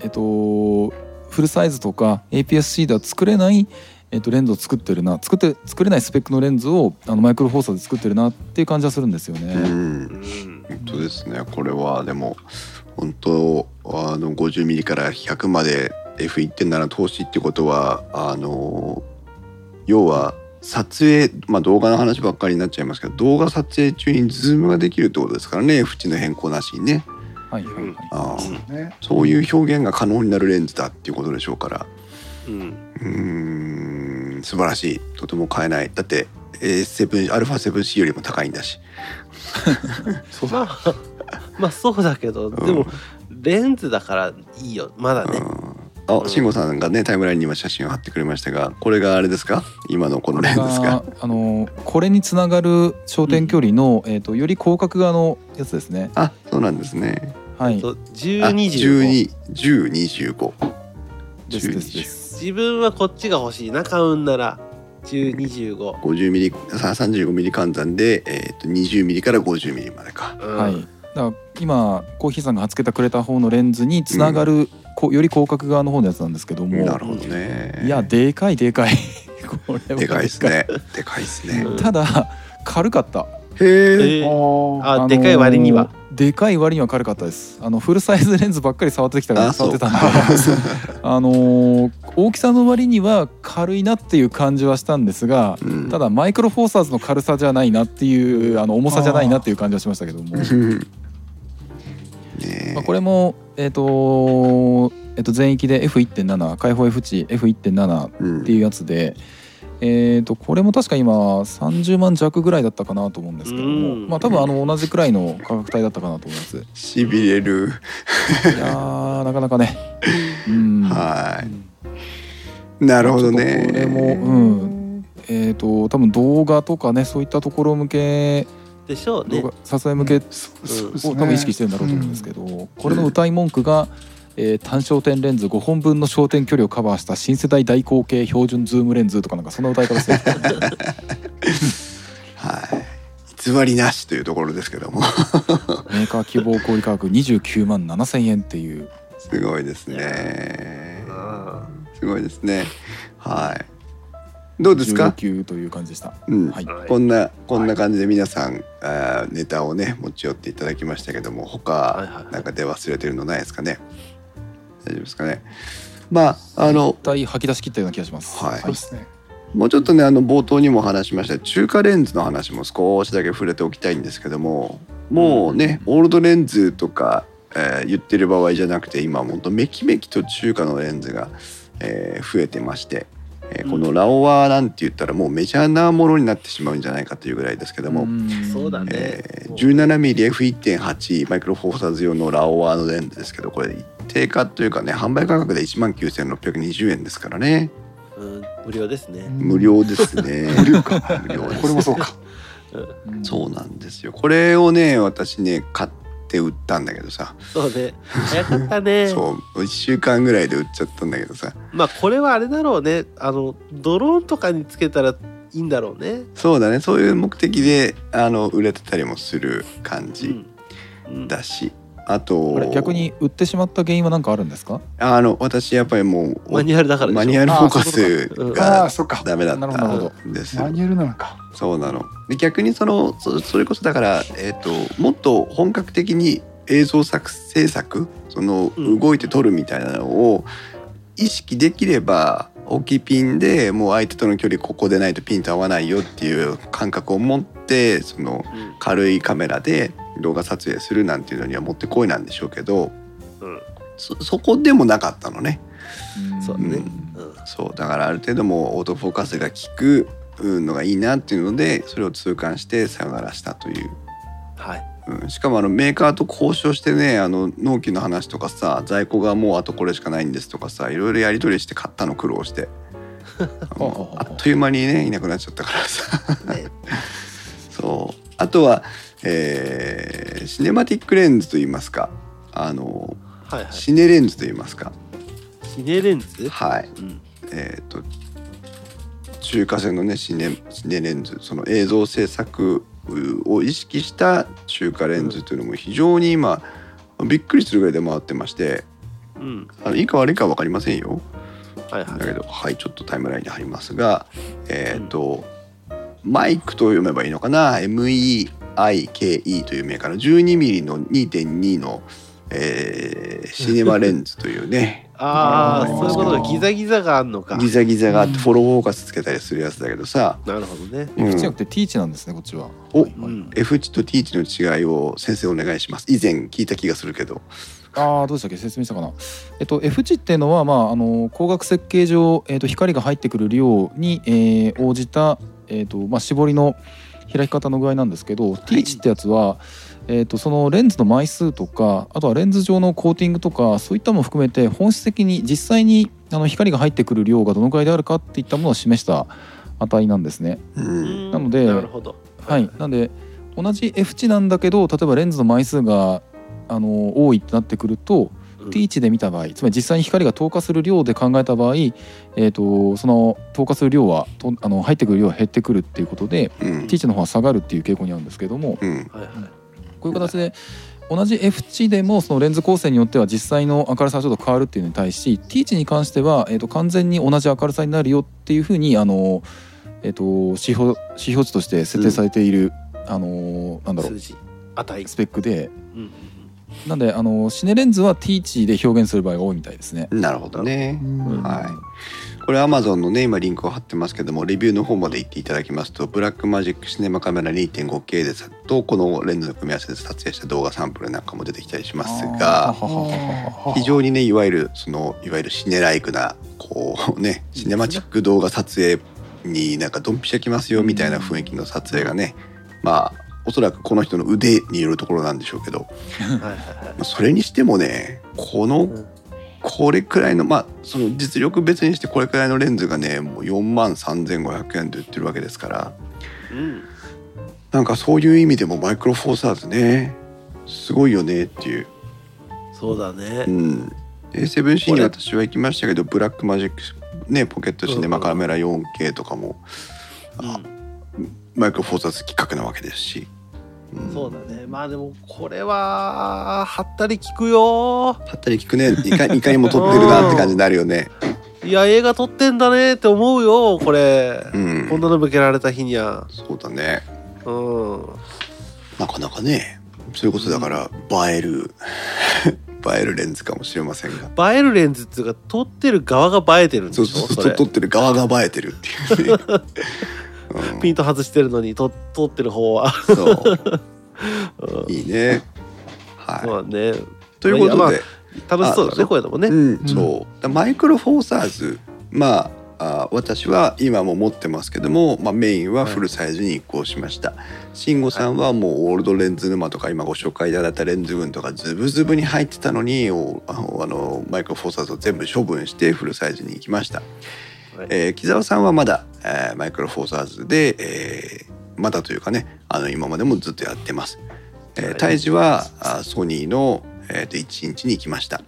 えっとフルサイズとか APS-C では作れない、えっと、レンズを作ってるな作って作れないスペックのレンズをあのマイクロフォーサーで作ってるなっていう感じはするんですよね。うん本当ですねこれはでも本当あの 50mm から100まで F1.7 投資ってことはあの要は撮影、まあ、動画の話ばっかりになっちゃいますけど動画撮影中にズームができるってことですからね Fの変更なしにね。はいはいはい。ああ。ね。そういう表現が可能になるレンズだっていうことでしょうから。うん。ん。素晴らしい。とても買えない。だって A7 α7C よりも高いんだし。<laughs> そう。まあまあそうだけど、ん。でもレンズだからいいよ。まだね、あうん。慎吾さんがねタイムラインに今写真を貼ってくれましたがこれがあれですか？今のこのレンズですか？があのこれにつながる焦点距離の、えー、とより広角側のやつですね。あそうなんですねはい。とあ1025 121025ですですです。自分はこっちが欲しいな買うんなら。1025 50ミリさ35ミリ換算で、えー、と20ミリから50ミリまでか。うん。はい。だから今コーヒーさんがつけてくれた方のレンズにつながる、こより広角側の方のやつなんですけども、なるほどね。いやでかいでかい。<laughs> これはでかいですね。でかい。ですね。うんただ軽かった。へええー。ああでかい割には、でかい割には軽かったです。あのフルサイズレンズばっかり触ってきたからあ触ってたんで。<laughs> あのー大きさの割には軽いなっていう感じはしたんですがうん。ただマイクロフォーサーズの軽さじゃないなっていうあの重さじゃないなっていう感じはしましたけども、<laughs> まあ、これもえっ、とえっと全域で F1.7 開放 F 値 F1.7 うんっていうやつで、えー、とこれも確か今30万弱ぐらいだったかなと思うんですけども、うん。まあ多分あの同じくらいの価格帯だったかなと思います。しびれる。いやー <laughs> なかなかね。うん。はい。なるほどね。これもうん。えっ、と多分動画とかねそういったところ向けでしょうね。動画撮影向けを多分意識してるんだろうと思うんですけど、これの謳い文句が、えー単焦点レンズ5本分の焦点距離をカバーした新世代大口径標準ズームレンズとかなんかそんな謳い方してるはい。偽りなしというところですけども。<laughs> メーカー希望小売価格29万7000円っていう。すごいですね。あすごいですね。はい。どうですか？19という感じでした。うん。はい。こんなこんな感じで皆さん、あーネタをね持ち寄っていただきましたけども他、はいはいはい。なんかで忘れてるのないですかね？大丈夫ですかね。まああの一体吐き出し切ったような気がします。はい。そうですね。もうちょっとねあの冒頭にも話しました。中華レンズの話も少しだけ触れておきたいんですけどももうね、オールドレンズとか、えー言ってる場合じゃなくて今本当めきめきと中華のレンズが、えー増えてまして、えーこのラオワなんて言ったらもうメジャーなものになってしまうんじゃないかというぐらいですけども、ん。そうだね。えー 17mmF1.8 マイクロフォーサーズ用のラオワのレンズですけどこれ定価というかね販売価格で1万9620円ですからね。うん、無料ですね、無料ですね。<laughs> 無料か。無料ですこれもそうか。うん。そうなんですよ。これをね私ね買って売ったんだけどさ、そうね。早かったね。<laughs> そう。1週間ぐらいで売っちゃったんだけどさ。まあこれはあれだろうね。あのドローンとかにつけたらいいんだろうね。そうだね。そういう目的であの売れてたりもする感じうん。うん。だし、あとこれ逆に売ってしまった原因は何かあるんですか？あの私やっぱりもうマニュアルだからでしょ。マニュアルフォーカスかああがそっか。ダメだったんですよ。マニュアルなのか。そうなの。で逆にそのそそれこそだから、えー、ともっと本格的に映像作制作そのうん。動いて撮るみたいなのを意識できれば大きいピンでもう相手との距離ここでないとピンと合わないよっていう感覚を持ってそのうん。軽いカメラで動画撮影するなんていうのにはもってこいなんでしょうけどうん。そそこでもなかったのね。そうだね。うん。そうだからある程度もうオートフォーカスが効くのがいいなっていうのでそれを痛感してさよならしたという、はい。うん、しかもあのメーカーと交渉してねあの納期の話とかさ在庫がもうあとこれしかないんですとかさいろいろやり取りして買ったの苦労して。<laughs> あほうほうほうのあっという間にねいなくなっちゃったからさ。ねそう。あとは、えーシネマティックレンズといいますか。あのはいはい。シネレンズといいますか。シネレンズ？はい。うん。えー、と中華製のねシネシネレンズ。その映像制作を意識した中華レンズというのも非常に今びっくりするぐらいで回ってまして。うん。あのいいか悪いかは分かりませんよ。はいはい。だけどはいちょっとタイムラインに貼りますがえっ、と、マイクと読めばいいのかな？MEIKE というメーカーの 12mm の2.2の、えーシネマレンズというね。<laughs> ああそういうことがギザギザがあんのか。ギザギザがあってフォローフォーカスつけたりするやつだけどさ、なるほどね。うん。F 値じゃなくて T 値なんですねこっちは。おうん。F 値と T 値の違いを先生お願いします。以前聞いた気がするけど。ああどうでしたっけ？説明したかな？えっと F 値っていうのはまああの光学設計上、えっと、光が入ってくる量に、えー応じた、えっとまあ、絞りの開き方の具合なんですけど、T 値ってやつは、えっとそのレンズの枚数とかあとはレンズ上のコーティングとかそういったものを含めて本質的に実際にあの光が入ってくる量がどのくらいであるかっていったものを示した値なんですね。うん。なのでなるほど。はい、なんで同じ F 値なんだけど例えばレンズの枚数があの多いってなってくると、うん。T 値で見た場合つまり実際に光が透過する量で考えた場合、えー、とその透過する量はとあの入ってくる量は減ってくるっていうことで、うん。T 値の方は下がるっていう傾向にあるんですけどもうん。はいはいこういう形で同じ F 値でもそのレンズ構成によっては実際の明るさがちょっと変わるっていうのに対し T 値に関しては、えー、と完全に同じ明るさになるよっていうふうにあの、えー、と指標指標値として設定されている、あのなんだろう。数字。値。スペックでうんなんであのシネレンズは T 値で表現する場合が多いみたいですね。なるほどね。うん。はい。これ Amazon のね今リンクを貼ってますけどもレビューの方まで行っていただきますとブラックマジックシネマカメラ 2.5K でさとこのレンズの組み合わせで撮影した動画サンプルなんかも出てきたりしますが非常にねいわゆるそのいわゆるシネライクなこうねシネマチック動画撮影になんかドンピシャきますよみたいな雰囲気の撮影がねまあおそらくこの人の腕によるところなんでしょうけど。それにしてもねこのうん。これくらいのまあその実力別にしてこれくらいのレンズがねもう4万3500円で売ってるわけですから。うん。なんかそういう意味でもマイクロフォーサーズねすごいよねっていう。そうだね。うん、A7C に私は行きましたけどブラックマジックねポケットシネマカメラ 4K とかも、あマイクロフォーサーズ企画なわけですし、ん。そうだね。まあでもこれははったり聞くよ。ぱったり聞くね。いかいかにも撮ってるなって感じになるよね。<laughs> いや映画撮ってんだねって思うよこれ、うん。こんなの向けられた日には。そうだね。うん。なかなかね。それこそだから映える。<laughs> 映えるレンズかもしれませんが。映えるレンズっていうか撮ってる側が映えてるんでしょ？そうそうそう撮ってる側が映えてるっていうね。<laughs> うん。ピント外してるのに撮撮ってる方は、そう。<laughs> うん。いいね。はい、まあね。ということで、まあ楽しそうだねこもね、うん、そう。だマイクロフォーサーズ。まああ私は今も持ってますけども、まあ、メインはフルサイズに移行しました。慎吾さんはもうオールドレンズ沼とか今ご紹介いただいたレンズ群とかズブズブに入ってたのにおあのあのマイクロフォーサーズを全部処分してフルサイズに行きました、はい。えー木澤さんはまだ、えーマイクロフォーサーズで、えーまだというかねあの今までもずっとやってます、えーはい。胎児はあソニーの、えーと1インチに行きました。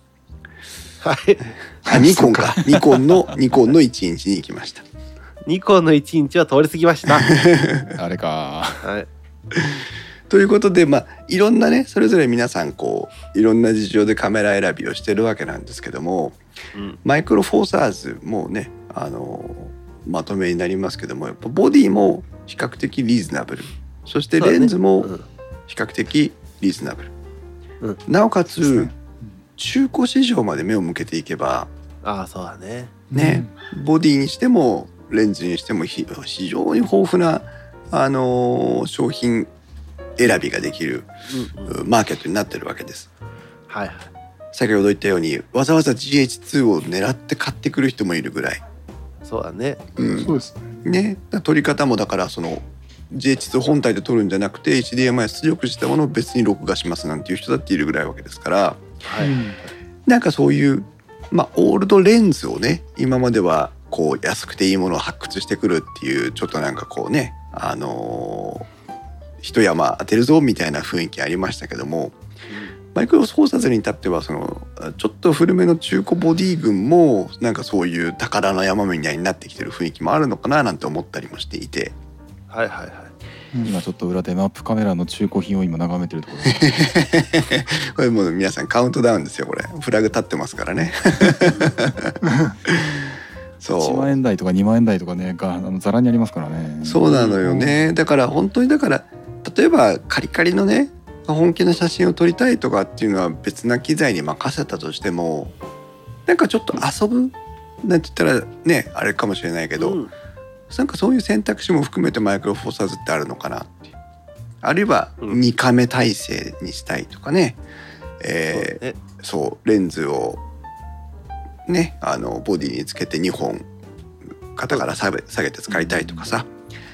はい。<laughs> あニコンか。ニコンのニコンの1インチに行きました。ニコンの1インチは通り過ぎました。<laughs> あれか。はい。ということでまあいろんなねそれぞれ皆さんこういろんな事情でカメラ選びをしてるわけなんですけどもうん。マイクロフォーサーズもねあのまとめになりますけどもやっぱボディも比較的リーズナブル。そしてレンズもうん。比較的リーズナブル、うん。なおかつ、中古市場まで目を向けていけばああそうだね。ね、ボディにしてもレンズにしてもひ非常に豊富な、あのー商品選びができるうんうん。うマーケットになってるわけです。はいはい。先ほど言ったようにわざわざ GH2 を狙って買ってくる人もいるぐらい。そうだね。うん。そうですね。ね、だから撮り方もだからその GH2 本体で撮るんじゃなくて HDMI 出力したものを別に録画しますなんていう人だっているぐらいわけですから。はい、うん。なんかそういう、まあ、オールドレンズをね今まではこう安くていいものを発掘してくるっていうちょっとなんかこうねあのー一山当てるぞみたいな雰囲気ありましたけどもマイクロフォーサーズに至ってはそのちょっと古めの中古ボディ群もなんかそういう宝の山みたいになってきてる雰囲気もあるのかななんて思ったりもしていて。はいはいはい。今ちょっと裏でマップカメラの中古品を今眺めてるところ。で <laughs> すこれもう皆さんカウントダウンですよこれ。フラグ立ってますからね。<laughs> そう。1万円台とか2万円台とかねがあのざらにありますからね。そうなのよね。だから本当にだから例えばカリカリのね本気の写真を撮りたいとかっていうのは別な機材に任せたとしてもなんかちょっと遊ぶ？なんて言ったらねあれかもしれないけど、うん。なんかそういう選択肢も含めてマイクロフォーサーズってあるのかなって。いうあるいはうん。2カメ体制にしたいとかね、えーそうレンズをねあのボディにつけて2本肩から下げ下げて使いたいとかさ、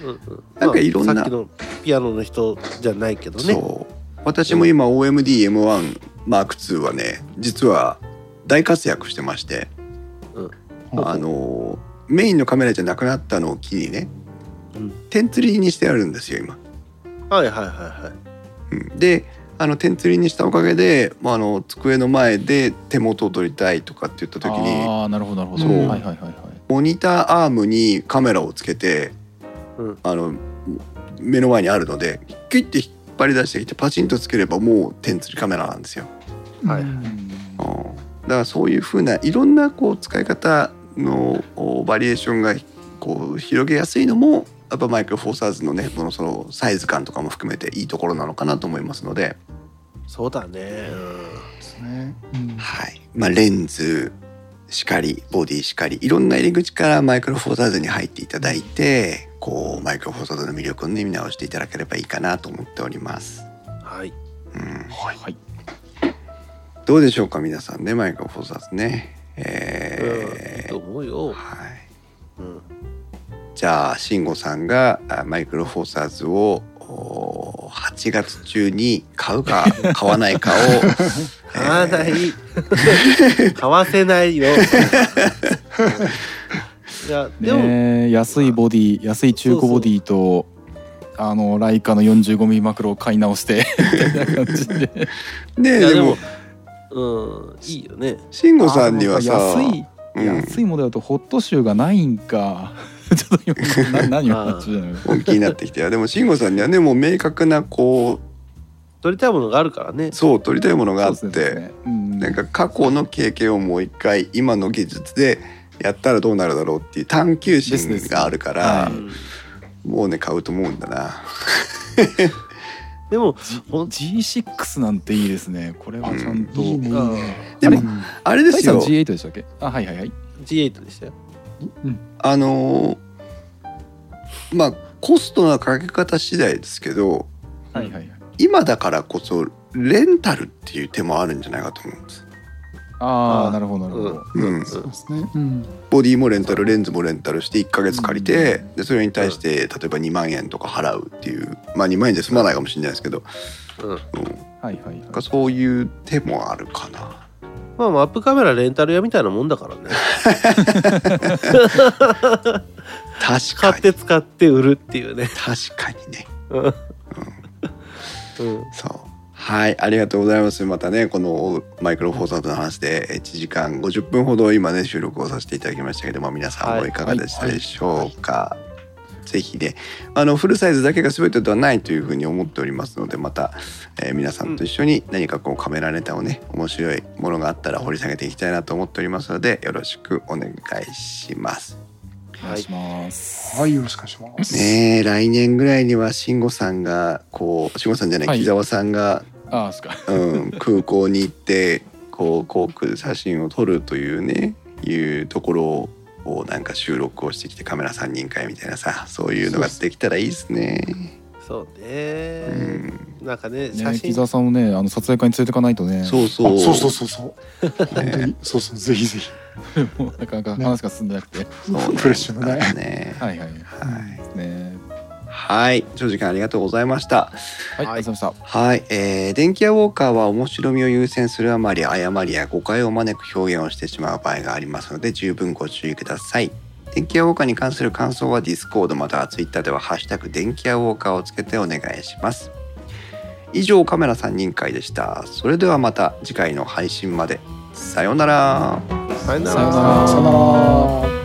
うんうん。なんかいろんなまあさっきのピアノの人じゃないけどね。そう私も今 OMDM1 マーク2はね実は大活躍してまして、うん。あのメインのカメラじゃなくなったのを機にね、うん。点釣りにしてあるんですよ今。はいはいはいはい。うん。であの点釣りにしたおかげで、まあ、あの机の前で手元を撮りたいとかって言った時にああなるほどなるほど。そう。はいはいはいはい。モニターアームにカメラをつけて、うん。あの目の前にあるのでキュッて引っ張り出してきてパチンとつければもう点釣りカメラなんですよ。はい。うん。うんだからそういうふうないろんなこう使い方のおバリエーションがこう広げやすいのもやっぱマイクロフォーサーズのねこのそのサイズ感とかも含めていいところなのかなと思いますので、そうだね。ですね。うん。はい。まあ、レンズしかりボディしかりいろんな入り口からマイクロフォーサーズに入っていただいてこうマイクロフォーサーズの魅力をね見直していただければいいかなと思っております。うんはい。うん、はい。はいどうでしょうか皆さんねマイクロフォーサーズね。うんいいえーと思うよ。はい。うん。じゃあ慎吾さんがあマイクロフォーサーズをお8月中に買うか <laughs> 買わないかを買わない。<laughs> 買わせないよ <laughs> いやでも、ねえ安いボディ安い中古ボディとあのライカの 45mm マクロを買い直して。みたいな感じでねえでもうんいいよね。慎吾さんにはさ安い、うん。安いモデルだとホットシューがないんか。<laughs> ちょっと今な <laughs> 何を話してるの本気になってきてでも慎吾さんにはねもう明確なこ撮りたいものがあるからね。うそう撮りたいものがあって、ね。うん。なんか過去の経験をもう一回今の技術でやったらどうなるだろうっていう探求心があるから、もうね買うと思うんだな。でも G- G6 なんていいですね。これはちゃんと、いいね。いいあね。でもうん。あれですよ。タイさん G8 でしたっけ？あはいはいはい。G8 でしたよ。あのーまあコストのかけ方次第ですけどはいはいはい。今だからこそレンタルっていう手もあるんじゃないかと思うんです。ああなるほどなるほど、うん、そうですね。うん。ボディもレンタルレンズもレンタルして1ヶ月借りて、でそれに対して例えば2万円とか払うっていうまあ2万円で済まないかもしれないですけど、うん。うん、はいはいはい。なんかそういう手もあるかな。まあマップカメラレンタル屋みたいなもんだからね。確買かに。って使って売るっていうね。確かにね。うん。うん。そうはいありがとうございます。またねこのマイクロフォーサーズの話で1時間50分ほど今ね収録をさせていただきましたけども皆さんもい。かがでしたでしょうか、ぜひねあのフルサイズだけが全てではないというふうに思っておりますのでまた、えー皆さんと一緒に何かこうカメラネタをね面白いものがあったら掘り下げていきたいなと思っておりますのでよろしくお願いします。お願いします、はい、よろしくお願いします。ねえ来年ぐらいには慎吾さんがこう慎吾さんじゃない、はい。木澤さんがああそっか。うん、空港に行ってこう航空写真を撮るというねいうところをなんか収録をしてきてカメラ3人会みたいなさそういうのができたらいいですね。そうね、うん、なんかね写ね真。木澤さんをねあの撮影会に連れてかないとね。そうそう。あそうそうそうそう。本当に。そうそうぜひぜひ。もうなかなか話が進んでなくて、そうねフレッシュなねね。はいはいはい、ね。はい、長時間ありがとうございました。はい、はい。ありがとうございまはい、えー電気屋ウォーカーは面白みを優先するあまり誤りや誤解を招く表現をしてしまう場合がありますので十分ご注意ください。電気屋ウォーカーに関する感想はディスコードまたはツイッターではハッシュタグ電気屋ウォーカーをつけてお願いします。以上カメラ3人会でした。それではまた次回の配信まで。さようなら。さよなさよなららさよなら。